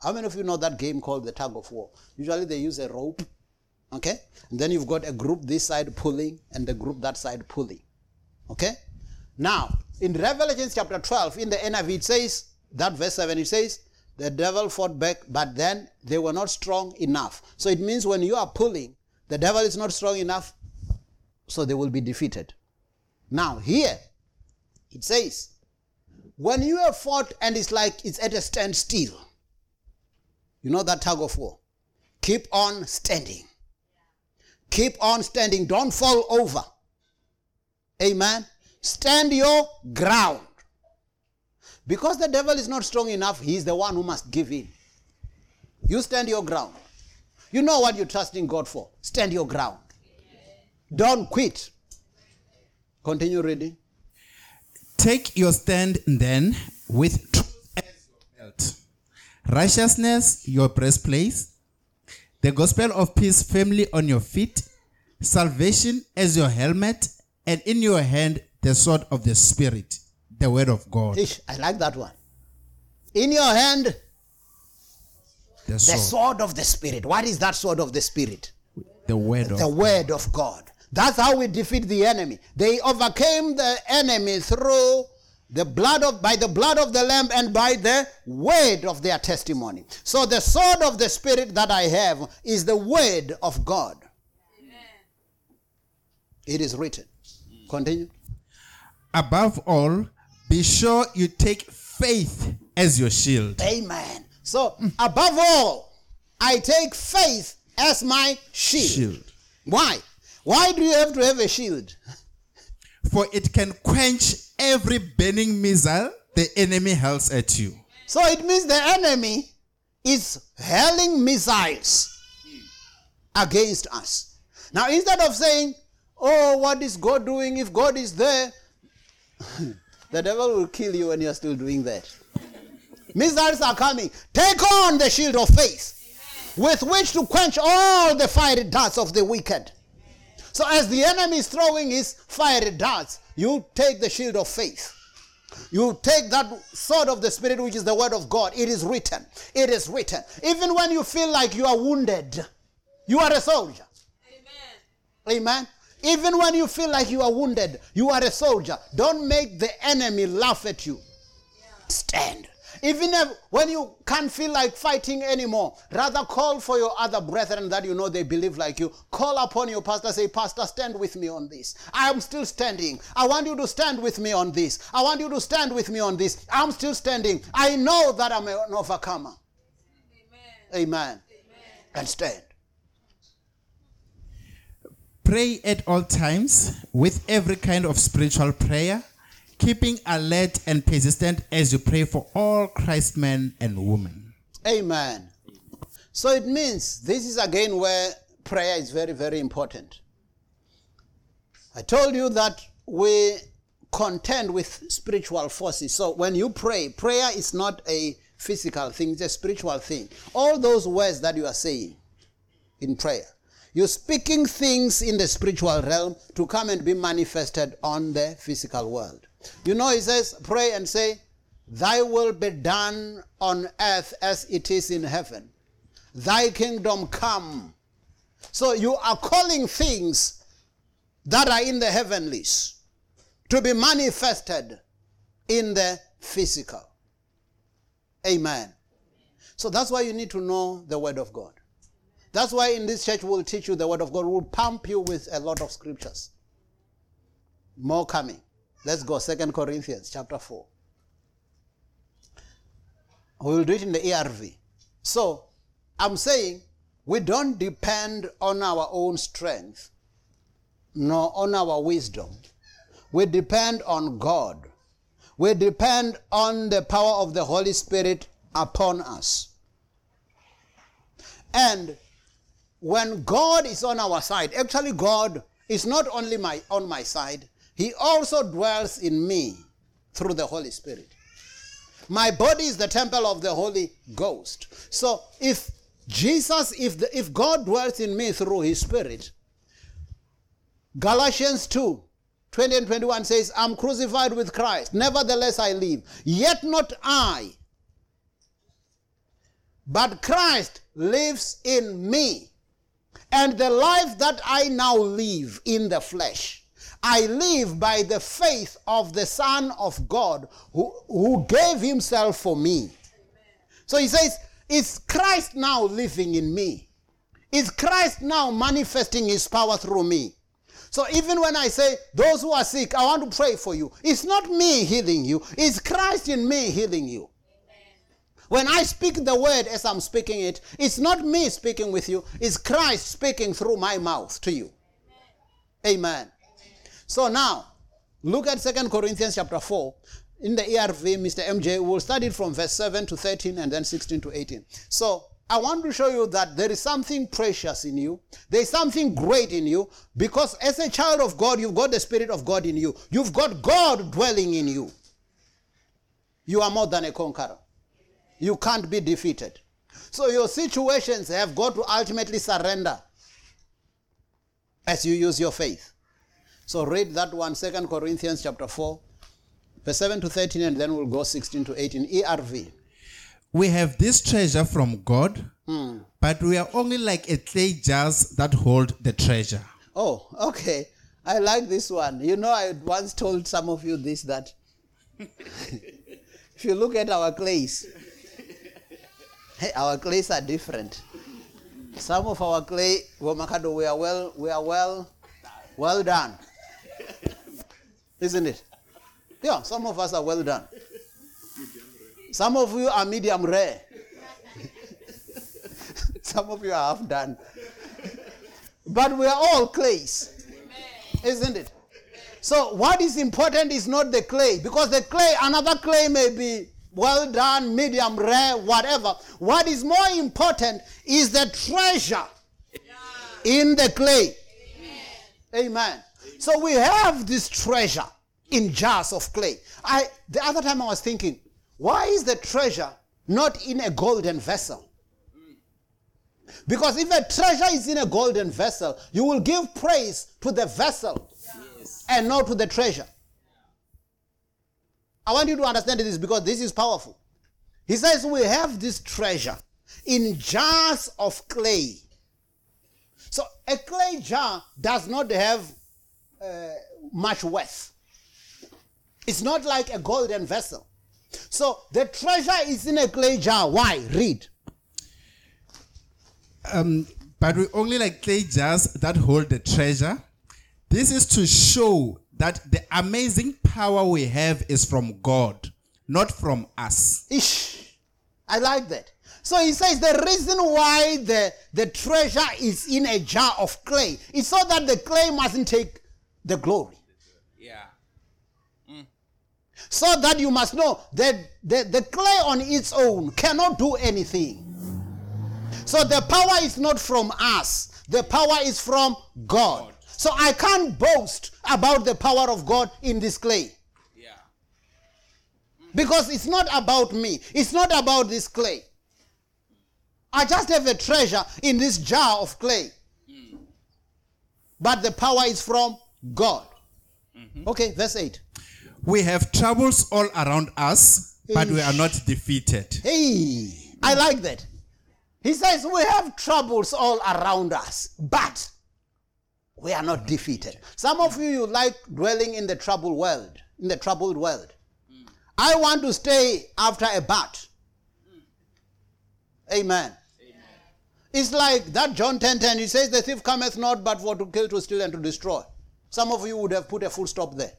How many of you know that game called the tug of war? Usually they use a rope, okay? And then you've got a group this side pulling and the group that side pulling, okay? Now, in Revelation chapter 12, in the NIV, it says, that verse 7, it says, the devil fought back, but then they were not strong enough. So it means when you are pulling, the devil is not strong enough, so they will be defeated. Now, here, it says, when you have fought and it's like it's at a standstill, you know that tug of war. Keep on standing. Keep on standing. Don't fall over. Amen. Stand your ground. Because the devil is not strong enough, he is the one who must give in. You stand your ground. You know what you're trusting God for. Stand your ground. Don't quit. Continue reading. Take your stand then with truth as your belt, righteousness your breastplate, the gospel of peace firmly on your feet, salvation as your helmet, and in your hand the sword of the Spirit, the word of God. Ish, I like that one. In your hand, The the sword, sword of the Spirit. What is that sword of the Spirit? the word of the word of God. That's how we defeat the enemy. They overcame the enemy through the blood of by the blood of the lamb and by the word of their testimony. So the sword of the spirit that I have is the word of God. It is written. Continue. Above all, be sure you take faith as your shield. Amen. So above all, I take faith as my shield. Shield. Why? Why do you have to have a shield? [laughs] For it can quench every burning missile the enemy hurls at you. So it means the enemy is hurling missiles against us. Now, instead of saying, Oh, what is God doing? If God is there, [laughs] the devil will kill you when you're still doing that. Missiles are coming. Take on the shield of faith with which to quench all the fiery darts of the wicked. So, as the enemy is throwing his fiery darts, you take the shield of faith. You take that sword of the Spirit, which is the word of God. It is written. It is written. Even when you feel like you are wounded, you are a soldier. Amen. Amen. Even when you feel like you are wounded, you are a soldier. Don't make the enemy laugh at you. Stand. Even if, when you can't feel like fighting anymore, rather call for your other brethren that you know they believe like you. Call upon your pastor, say, Pastor, stand with me on this. I am still standing. I want you to stand with me on this. I want you to stand with me on this. I'm still standing. I know that I'm an overcomer. Amen. Amen. And stand. Pray at all times with every kind of spiritual prayer, keeping alert and persistent as you pray for all Christ men and women. Amen. So it means this is again where prayer is very, very important. I told you that we contend with spiritual forces. So when you pray, prayer is not a physical thing, it's a spiritual thing. All those words that you are saying in prayer, you're speaking things in the spiritual realm to come and be manifested on the physical world. You know, he says, pray and say, Thy will be done on earth as it is in heaven. Thy kingdom come. So you are calling things that are in the heavenlies to be manifested in the physical. Amen. So that's why you need to know the Word of God. That's why in this church we'll teach you the Word of God. We'll pump you with a lot of scriptures. More coming. Let's go. Second Corinthians chapter 4. We will do it in the ERV. So I'm saying we don't depend on our own strength nor on our wisdom. We depend on God. We depend on the power of the Holy Spirit upon us. And when God is on our side, actually, God is not only my, on my side, He also dwells in me through the Holy Spirit. My body is the temple of the Holy Ghost. So if Jesus, if, the, if God dwells in me through His Spirit, Galatians 2 20 and 21 says, I'm crucified with Christ. Nevertheless, I live. Yet not I, but Christ lives in me. And the life that I now live in the flesh, I live by the faith of the Son of God who, who gave himself for me. So he says, Is Christ now living in me? Is Christ now manifesting his power through me? So even when I say, Those who are sick, I want to pray for you, it's not me healing you, it's Christ in me healing you. When I speak the word as I'm speaking it, it's not me speaking with you, it's Christ speaking through my mouth to you. Amen. Amen. So now, look at Second Corinthians chapter 4. In the ERV, Mr. MJ, we'll study it from verse 7 to 13 and then 16 to 18. So I want to show you that there is something precious in you. There is something great in you because as a child of God, you've got the Spirit of God in you. You've got God dwelling in you. You are more than a conqueror. You can't be defeated. So your situations have got to ultimately surrender as you use your faith. So read that one, Second Corinthians chapter 4, verse 7 to 13, and then we'll go 16 to 18. ERV. We have this treasure from God, hmm. but we are only like a clay jars that hold the treasure. Oh, okay. I like this one. You know, I once told some of you this that [laughs] if you look at our clays, our clays are different. Some of our clay, Womakado, we are well, we are well, well done. Isn't it? Yeah, some of us are well done. Some of you are medium rare. [laughs] some of you are half done. But we are all clays. Isn't it? So what is important is not the clay, because the clay, another clay may be well done, medium rare, whatever. What is more important is the treasure in the clay. Amen. Amen. So we have this treasure in jars of clay. I the other time I was thinking, why is the treasure not in a golden vessel? Because if a treasure is in a golden vessel, you will give praise to the vessel yes. and not to the treasure. I want you to understand this because this is powerful. He says, We have this treasure in jars of clay. So a clay jar does not have uh, much worth. It's not like a golden vessel. So the treasure is in a clay jar. Why? Read. Um, but we only like clay jars that hold the treasure. This is to show that the amazing power we have is from God, not from us. Ish. I like that. So he says the reason why the, the treasure is in a jar of clay is so that the clay mustn't take the glory. Yeah. Mm. So that you must know that the, the clay on its own cannot do anything. So the power is not from us, the power is from God. So I can't boast about the power of God in this clay. Yeah. Because it's not about me. It's not about this clay. I just have a treasure in this jar of clay. But the power is from God. Mm-hmm. Okay, verse 8. We have troubles all around us, but we are not defeated. Hey, I like that. He says we have troubles all around us, but we are not defeated. Some of you, you like dwelling in the troubled world, in the troubled world. I want to stay after a but. Amen. It's like that John 10 10, he says, The thief cometh not but for to kill, to steal, and to destroy. Some of you would have put a full stop there.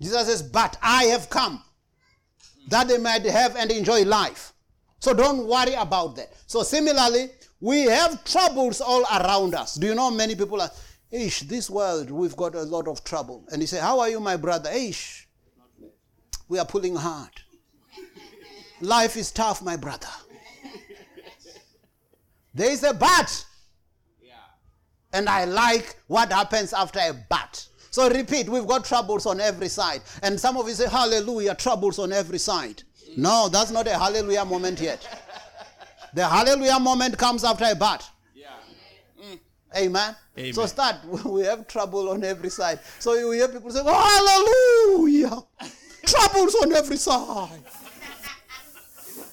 Jesus says, But I have come that they might have and enjoy life. So don't worry about that. So similarly, we have troubles all around us. Do you know many people are, Ish, this world, we've got a lot of trouble. And you say, How are you, my brother? Ish, we are pulling hard. [laughs] Life is tough, my brother. [laughs] There is a but. And I like what happens after a but. So repeat, we've got troubles on every side. And some of you say, Hallelujah, troubles on every side. No, that's not a hallelujah moment yet. The hallelujah moment comes after a but. Amen. Mm. Amen. So start. [laughs] We have trouble on every side. So you hear people say, oh, Hallelujah. [laughs] Troubles on every side.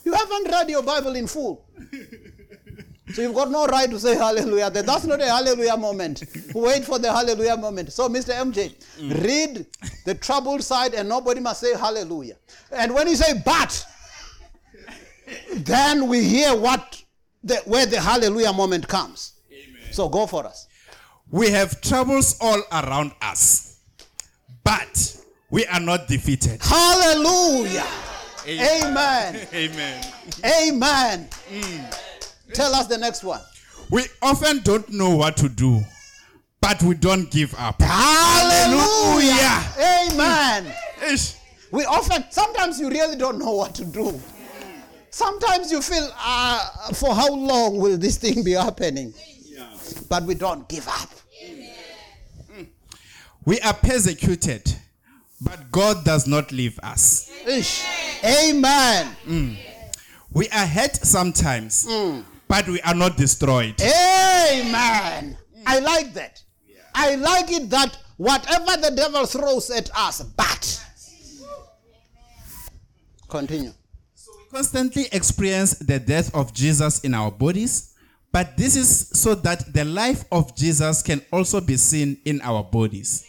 You haven't read your Bible in full. So you've got no right to say hallelujah. That's not a hallelujah moment. Wait for the hallelujah moment. So, Mr. MJ, mm. read the troubled side and nobody must say hallelujah. And when you say but, then we hear what the, where the hallelujah moment comes. So go for us. We have troubles all around us, but we are not defeated. Hallelujah. Amen. Amen. [laughs] Amen. Mm. Tell us the next one. We often don't know what to do, but we don't give up. Hallelujah. Amen. We often, sometimes you really don't know what to do. Sometimes you feel, uh, for how long will this thing be happening? But we don't give up. Hmm. We are persecuted, but God does not leave us. Ish. Amen. Hmm. We are hurt sometimes, hmm. but we are not destroyed. Amen. I like that. I like it that whatever the devil throws at us, but. Continue. Constantly experience the death of Jesus in our bodies, but this is so that the life of Jesus can also be seen in our bodies.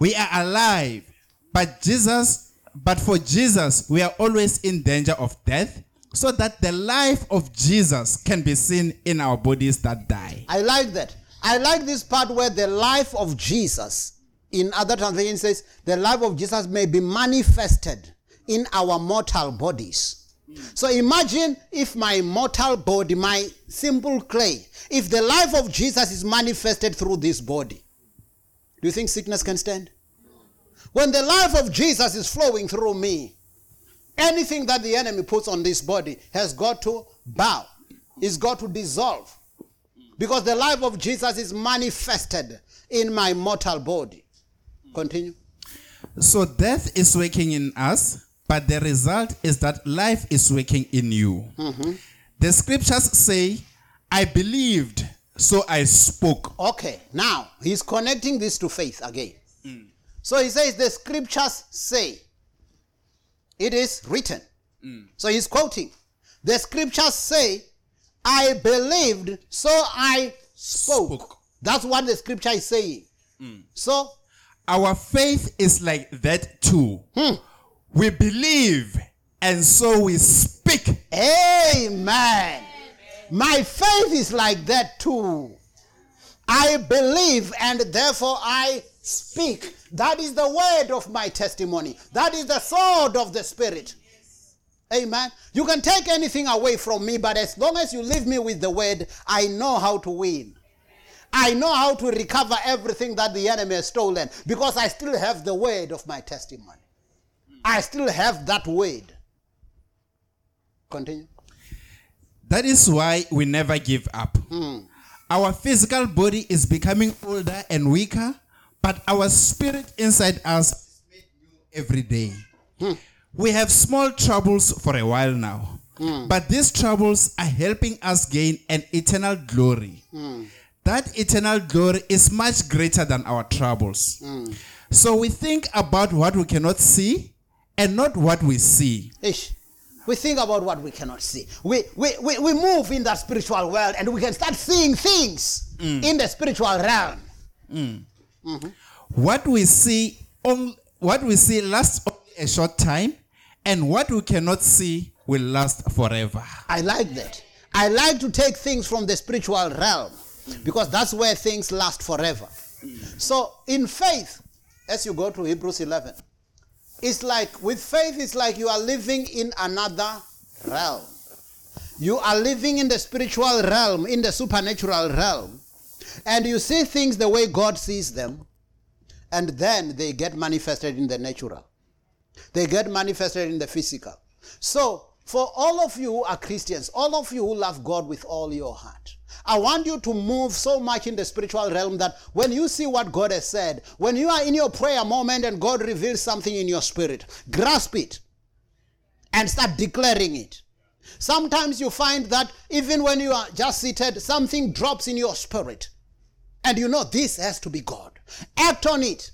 We are alive, but Jesus, but for Jesus, we are always in danger of death, so that the life of Jesus can be seen in our bodies that die. I like that. I like this part where the life of Jesus, in other translations, says the life of Jesus may be manifested in our mortal bodies. So imagine if my mortal body, my simple clay, if the life of Jesus is manifested through this body, do you think sickness can stand? When the life of Jesus is flowing through me, anything that the enemy puts on this body has got to bow, it's got to dissolve. Because the life of Jesus is manifested in my mortal body. Continue. So death is working in us, but the result is that life is working in you. Mm-hmm. The scriptures say, I believed, so I spoke. Okay, now he's connecting this to faith again. Mm. So he says, The scriptures say, it is written. Mm. So he's quoting, The scriptures say, I believed, so I spoke. Spoke. That's what the scripture is saying. Mm. So, Our faith is like that too. Hmm. We believe, and so we speak. Amen. My faith is like that too. I believe and therefore I speak. That is the word of my testimony. That is the sword of the Spirit. Amen. You can take anything away from me, but as long as you leave me with the word, I know how to win. I know how to recover everything that the enemy has stolen because I still have the word of my testimony. I still have that word. Continue. That is why we never give up. Hmm. Our physical body is becoming older and weaker, but our spirit inside us is made new every day. Hmm. We have small troubles for a while now, hmm. but these troubles are helping us gain an eternal glory. That eternal glory is much greater than our troubles. So we think about what we cannot see and not what we see. Ish. We think about what we cannot see. We, we, we, we move in that spiritual world and we can start seeing things mm. in the spiritual realm. Mm. Mm-hmm. what we see on what we see lasts only a short time and what we cannot see will last forever I like that. I like to take things from the spiritual realm because that's where things last forever. Mm. So, in faith, as you go to Hebrews 11, it's like with faith, it's like you are living in another realm. You are living in the spiritual realm, in the supernatural realm, and you see things the way God sees them, and then they get manifested in the natural. They get manifested in the physical. So, for all of you who are Christians, all of you who love God with all your heart, I want you to move so much in the spiritual realm that when you see what God has said, when you are in your prayer moment and God reveals something in your spirit, grasp it and start declaring it. Sometimes you find that even when you are just seated, something drops in your spirit. And you know this has to be God. Act on it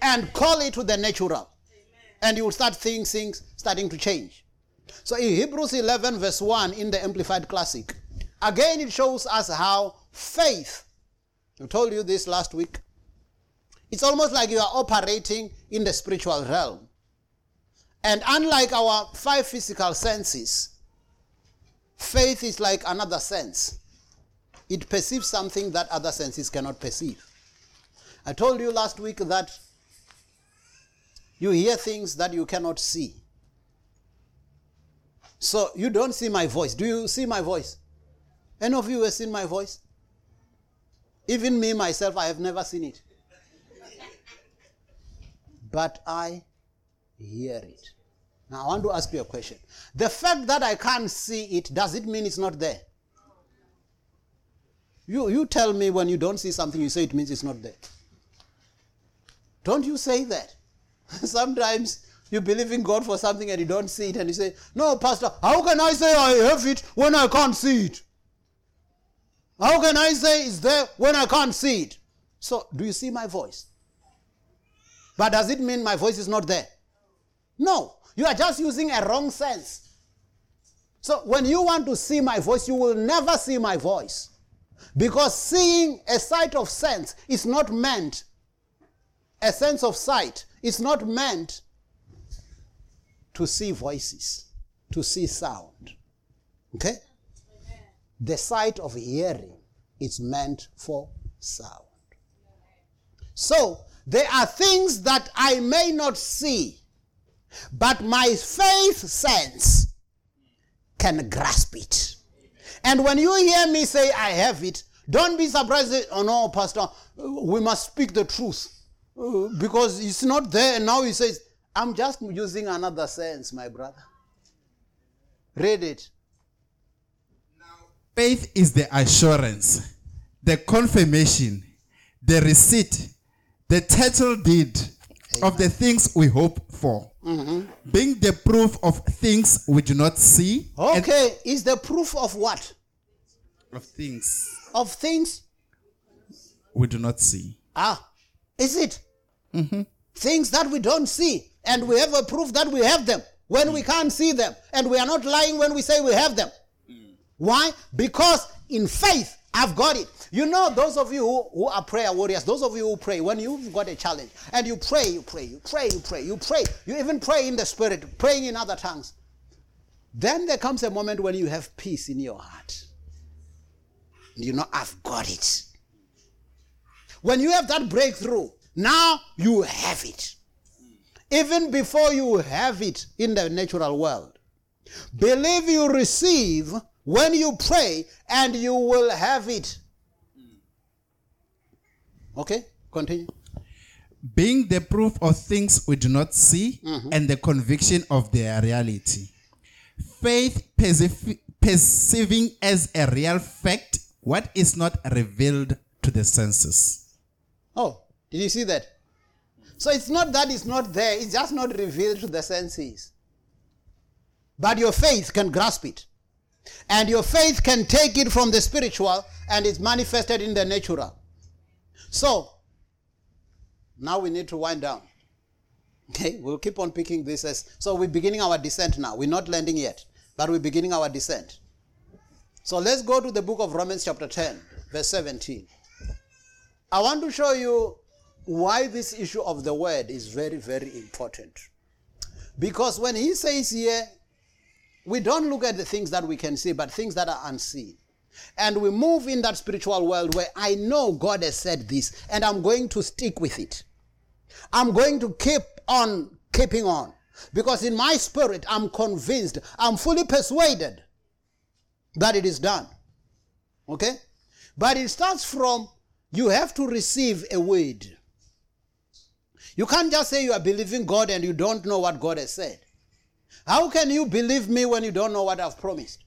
and call it to the natural. And you will start seeing things starting to change. So in Hebrews 11, verse 1 in the Amplified Classic, again it shows us how faith, I told you this last week, it's almost like you are operating in the spiritual realm. And unlike our five physical senses, faith is like another sense. It perceives something that other senses cannot perceive. I told you last week that you hear things that you cannot see. So you don't see my voice. Do you see my voice? Any of you have seen my voice? Even me myself, I have never seen it. But I hear it. Now I want to ask you a question. The fact that I can't see it, does it mean it's not there? You, you tell me when you don't see something, you say it means it's not there. Don't you say that? [laughs] Sometimes you believe in God for something and you don't see it, and you say, No, Pastor, how can I say I have it when I can't see it? How can I say it's there when I can't see it? So, do you see my voice? But does it mean my voice is not there? No, you are just using a wrong sense. So, when you want to see my voice, you will never see my voice. Because seeing a sight of sense is not meant, a sense of sight is not meant to see voices, to see sound. Okay? The sight of hearing is meant for sound. So, there are things that I may not see, but my faith sense can grasp it. And when you hear me say, I have it, don't be surprised. Oh no, Pastor, we must speak the truth. Uh, because it's not there. And now he says, I'm just using another sense, my brother. Read it. Faith is the assurance the confirmation the receipt the title deed of the things we hope for being the proof of things we do not see Okay, is the proof of what? of things Of things? we do not see Ah, is it? Things that we don't see, and we have a proof that we have them when we can't see them, and we are not lying when we say we have them. Why? Because in faith I've got it. You know, those of you who, are prayer warriors, those of you who pray, when you've got a challenge and you pray, you pray, you pray, you pray, you pray, you even pray in the spirit, praying in other tongues. Then there comes a moment when you have peace in your heart. You know, I've got it. When you have that breakthrough, now you have it. Even before you have it in the natural world. Believe you receive when you pray and you will have it. Okay, continue. being the proof of things we do not see mm-hmm. and the conviction of their reality. Faith perceiv- perceiving as a real fact what is not revealed to the senses. Oh, did you see that? So it's not that it's not there, it's just not revealed to the senses. But your faith can grasp it. And your faith can take it from the spiritual and it's manifested in the natural. So, now we need to wind down. [laughs] Okay, we'll keep on picking this as. So, we're beginning our descent now. We're not landing yet, but we're beginning our descent. So, let's go to the book of Romans, chapter 10, verse 17. I want to show you why this issue of the word is very, very important. Because when he says here, we don't look at the things that we can see, but things that are unseen. And we move in that spiritual world where I know God has said this, and I'm going to stick with it. I'm going to keep on keeping on. Because in my spirit, I'm convinced, I'm fully persuaded that it is done. Okay? But it starts from you have to receive a word. You can't just say you are believing God and you don't know what God has said. How can you believe me when you don't know what I've promised?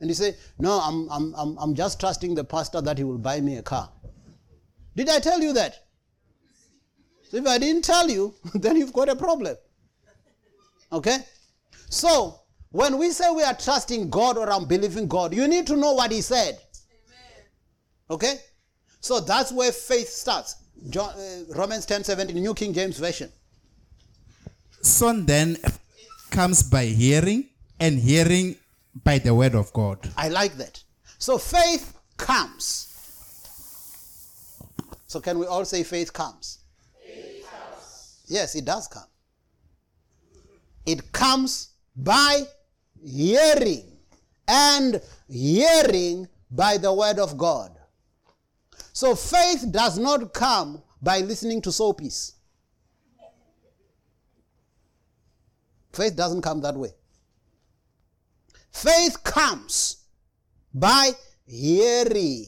And you say, No, I'm, I'm, I'm, I'm just trusting the pastor that he will buy me a car. Did I tell you that? So if I didn't tell you, [laughs] then you've got a problem. Okay? So, when we say we are trusting God or I'm believing God, you need to know what He said. Okay? So that's where faith starts. John, uh, Romans 10 17, New King James Version. Son then comes by hearing, and hearing by the word of God. I like that. So faith comes. So can we all say faith comes? Faith comes. Yes, it does come. It comes by hearing, and hearing by the word of God. So faith does not come by listening to soapies. Faith doesn't come that way. Faith comes by hearing,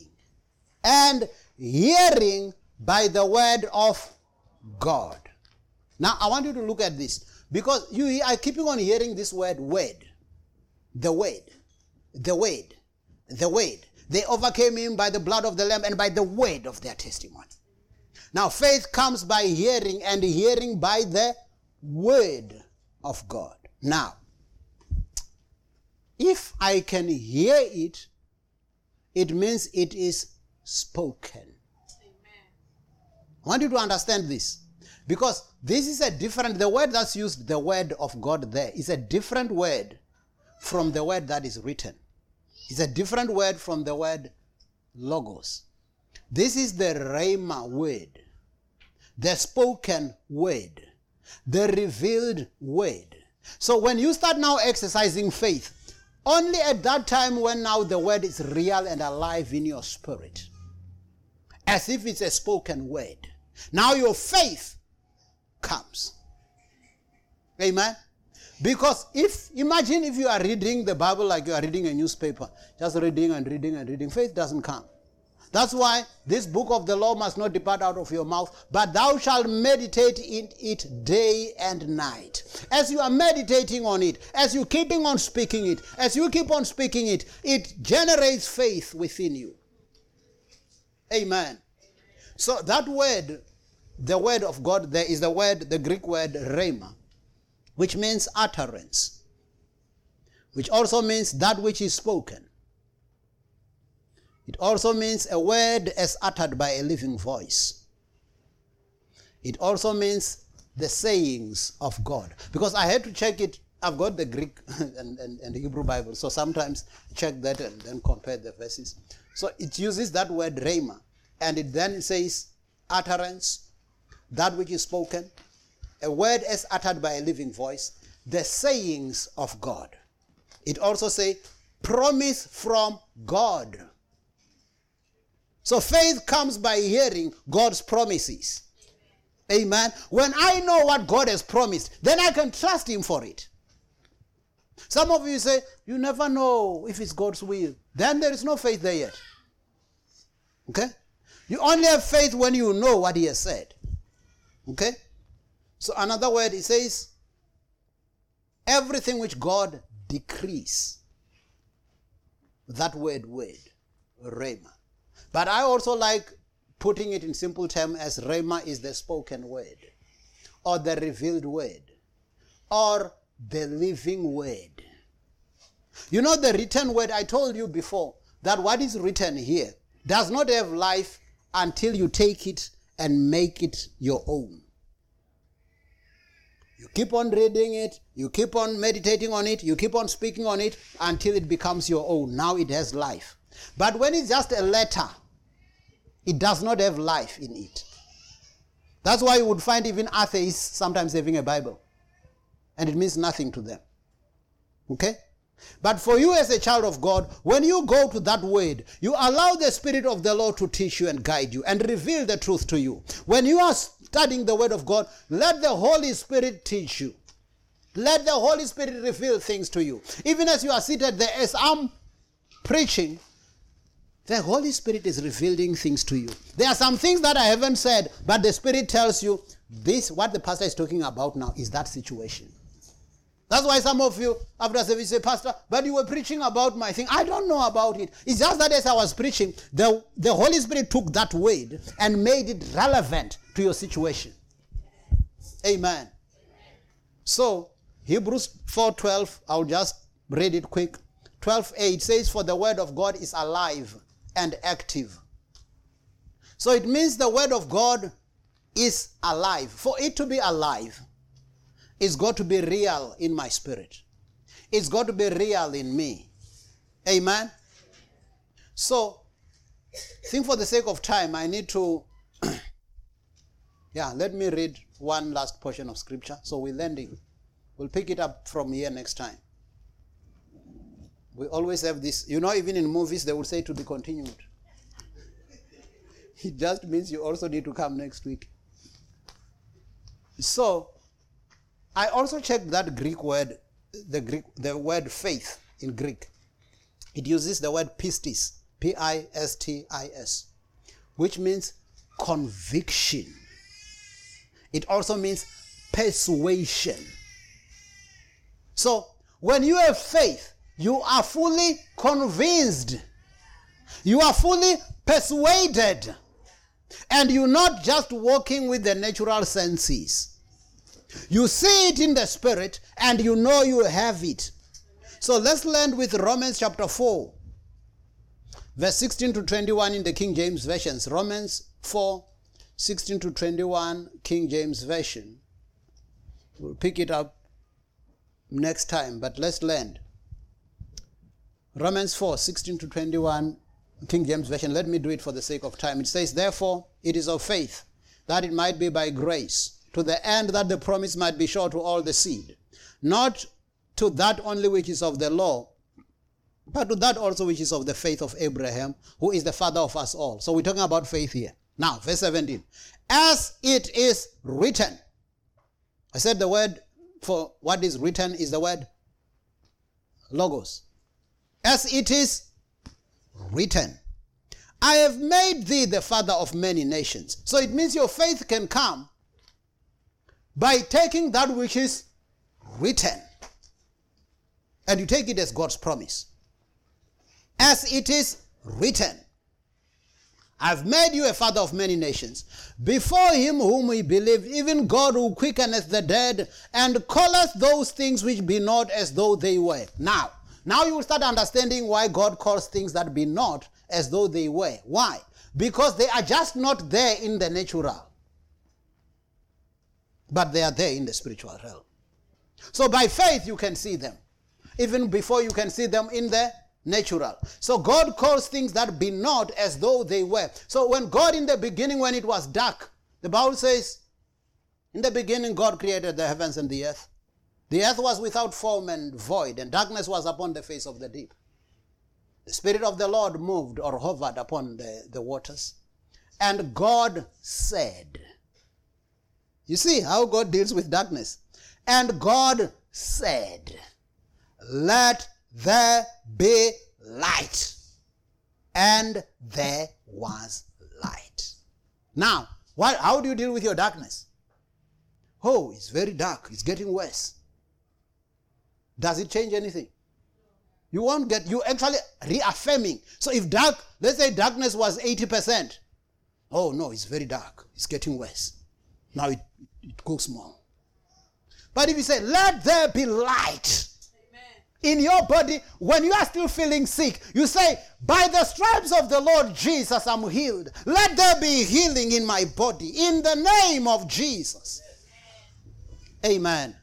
and hearing by the word of God. Now, I want you to look at this because you are keeping on hearing this word, word. The word. The word. The word. They overcame him by the blood of the Lamb and by the word of their testimony. Now, faith comes by hearing, and hearing by the word of God. Now, if I can hear it, it means it is spoken. I want you to understand this. Because this is a different, the word that's used, the word of God there, is a different word from the word that is written. It's a different word from the word logos. This is the Rhema word, the spoken word, the revealed word. So when you start now exercising faith, only at that time when now the word is real and alive in your spirit, as if it's a spoken word. Now your faith comes. Amen. Because if, imagine if you are reading the Bible like you are reading a newspaper, just reading and reading and reading, faith doesn't come. That's why this book of the law must not depart out of your mouth, but thou shalt meditate in it day and night. As you are meditating on it, as you keeping on speaking it, as you keep on speaking it, it generates faith within you. Amen. So that word, the word of God, there is the word, the Greek word rhema, which means utterance, which also means that which is spoken. It also means a word as uttered by a living voice. It also means the sayings of God. Because I had to check it. I've got the Greek [laughs] and, and, and the Hebrew Bible, so sometimes check that and then compare the verses. So it uses that word rhema, and it then says utterance, that which is spoken, a word as uttered by a living voice, the sayings of God. It also say promise from God. So faith comes by hearing God's promises. Amen. When I know what God has promised, then I can trust Him for it. Some of you say, You never know if it's God's will. Then there is no faith there yet. Okay? You only have faith when you know what He has said. Okay? So, another word, He says, Everything which God decrees. That word, word, rhema. But I also like putting it in simple terms as rhema is the spoken word, or the revealed word, or the living word. You know, the written word, I told you before that what is written here does not have life until you take it and make it your own. You keep on reading it, you keep on meditating on it, you keep on speaking on it until it becomes your own. Now it has life. But when it's just a letter, it does not have life in it. That's why you would find even atheists sometimes having a Bible. And it means nothing to them. Okay? But for you as a child of God, when you go to that word, you allow the Spirit of the Lord to teach you and guide you and reveal the truth to you. When you are studying the word of God, let the Holy Spirit teach you. Let the Holy Spirit reveal things to you. Even as you are seated there, as I'm preaching, the Holy Spirit is revealing things to you. There are some things that I haven't said, but the Spirit tells you this, what the pastor is talking about now, is that situation. That's why some of you, after service, say, Pastor, but you were preaching about my thing. I don't know about it. It's just that as I was preaching, the, the Holy Spirit took that word and made it relevant to your situation. Amen. So, Hebrews 4.12, I'll just read it quick. 12.8 says, For the word of God is alive and active. So it means the word of God is alive. For it to be alive, it's got to be real in my spirit. It's got to be real in me. Amen. So, I think for the sake of time, I need to. [clears throat] yeah, let me read one last portion of scripture. So we're landing. We'll pick it up from here next time. We always have this, you know, even in movies, they will say to be continued. It just means you also need to come next week. So, I also checked that Greek word, the Greek, the word faith in Greek. It uses the word pistis, P-I-S-T-I-S, which means conviction. It also means persuasion. So, when you have faith, you are fully convinced. You are fully persuaded. And you're not just walking with the natural senses. You see it in the spirit and you know you have it. So let's land with Romans chapter 4, verse 16 to 21 in the King James Versions. Romans 4, 16 to 21, King James Version. We'll pick it up next time, but let's land. Romans 4, 16 to 21, King James Version. Let me do it for the sake of time. It says, Therefore, it is of faith, that it might be by grace, to the end that the promise might be sure to all the seed, not to that only which is of the law, but to that also which is of the faith of Abraham, who is the father of us all. So we're talking about faith here. Now, verse 17. As it is written. I said the word for what is written is the word logos. As it is written. I have made thee the father of many nations. So it means your faith can come by taking that which is written. And you take it as God's promise. As it is written. I've made you a father of many nations. Before him whom we believe, even God who quickeneth the dead, and calleth those things which be not as though they were. Now, now you will start understanding why God calls things that be not as though they were. Why? Because they are just not there in the natural, but they are there in the spiritual realm. So by faith you can see them, even before you can see them in the natural. So God calls things that be not as though they were. So when God in the beginning, when it was dark, the Bible says, in the beginning God created the heavens and the earth. The earth was without form and void, and darkness was upon the face of the deep. The Spirit of the Lord moved or hovered upon the, the waters. And God said, You see how God deals with darkness. And God said, Let there be light. And there was light. Now, what, how do you deal with your darkness? Oh, it's very dark. It's getting worse. Does it change anything? You won't get, you actually reaffirming. So if dark, let's say darkness was 80%. Oh no, it's very dark. It's getting worse. Now it, it goes more. But if you say, let there be light in your body, when you are still feeling sick, you say, by the stripes of the Lord Jesus, I'm healed. Let there be healing in my body in the name of Jesus. Amen.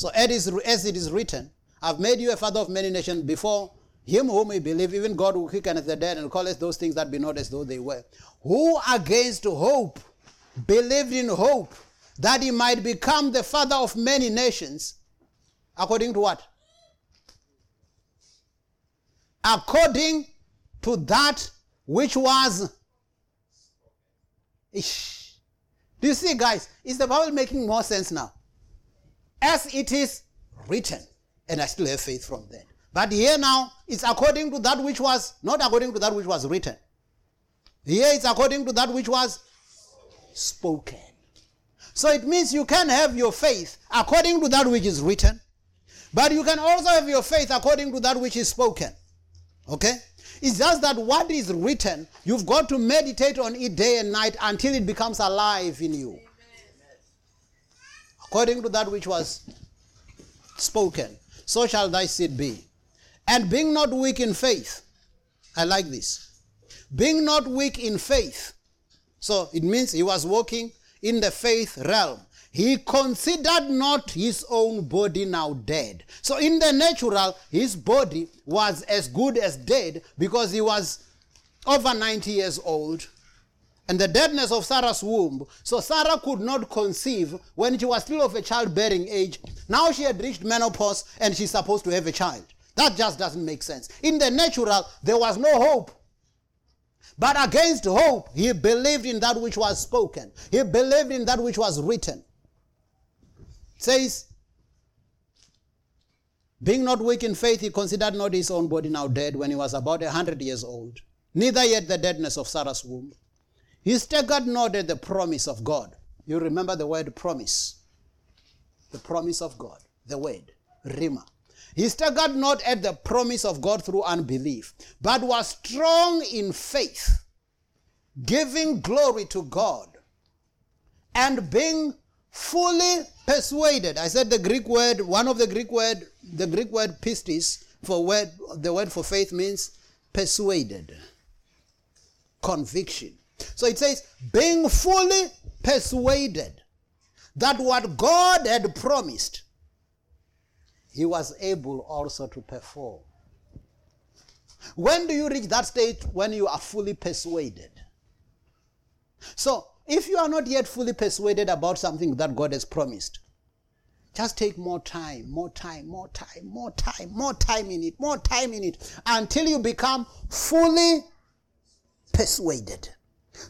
So as it is written, I've made you a father of many nations before him whom we believe, even God who quickeneth the dead and calleth those things that be not as though they were. Who against hope believed in hope that he might become the father of many nations, according to what? According to that which was. Ish. Do you see, guys? Is the Bible making more sense now? As it is written, and I still have faith from that. But here now, it's according to that which was, not according to that which was written. Here it's according to that which was spoken. So it means you can have your faith according to that which is written, but you can also have your faith according to that which is spoken. Okay? It's just that what is written, you've got to meditate on it day and night until it becomes alive in you. According to that which was spoken, so shall thy seed be. And being not weak in faith, I like this. Being not weak in faith. So it means he was walking in the faith realm. He considered not his own body now dead. So in the natural, his body was as good as dead because he was over 90 years old. And the deadness of Sarah's womb. So Sarah could not conceive when she was still of a childbearing age. Now she had reached menopause and she's supposed to have a child. That just doesn't make sense. In the natural, there was no hope. But against hope, he believed in that which was spoken. He believed in that which was written. It says, being not weak in faith, he considered not his own body now dead when he was about a hundred years old, neither yet the deadness of Sarah's womb. He staggered not at the promise of God. You remember the word promise. The promise of God. The word. Rhema. He staggered not at the promise of God through unbelief, but was strong in faith, giving glory to God, and being fully persuaded. I said the Greek word, one of the Greek word, the Greek word pistis for word, the word for faith means persuaded, conviction. So it says, being fully persuaded that what God had promised he was able also to perform. When do you reach that state when you are fully persuaded? So, if you are not yet fully persuaded about something that God has promised, just take more time, more time, more time, more time, more time in it, more time in it until you become fully persuaded.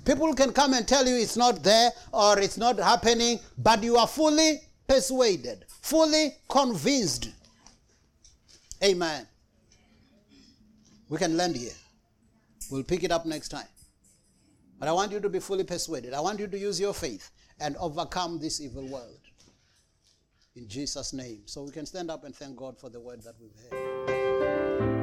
People can come and tell you it's not there or it's not happening, but you are fully persuaded, fully convinced. Amen. We can land here. We'll pick it up next time. But I want you to be fully persuaded. I want you to use your faith and overcome this evil world. In Jesus' name. So we can stand up and thank God for the word that we've heard.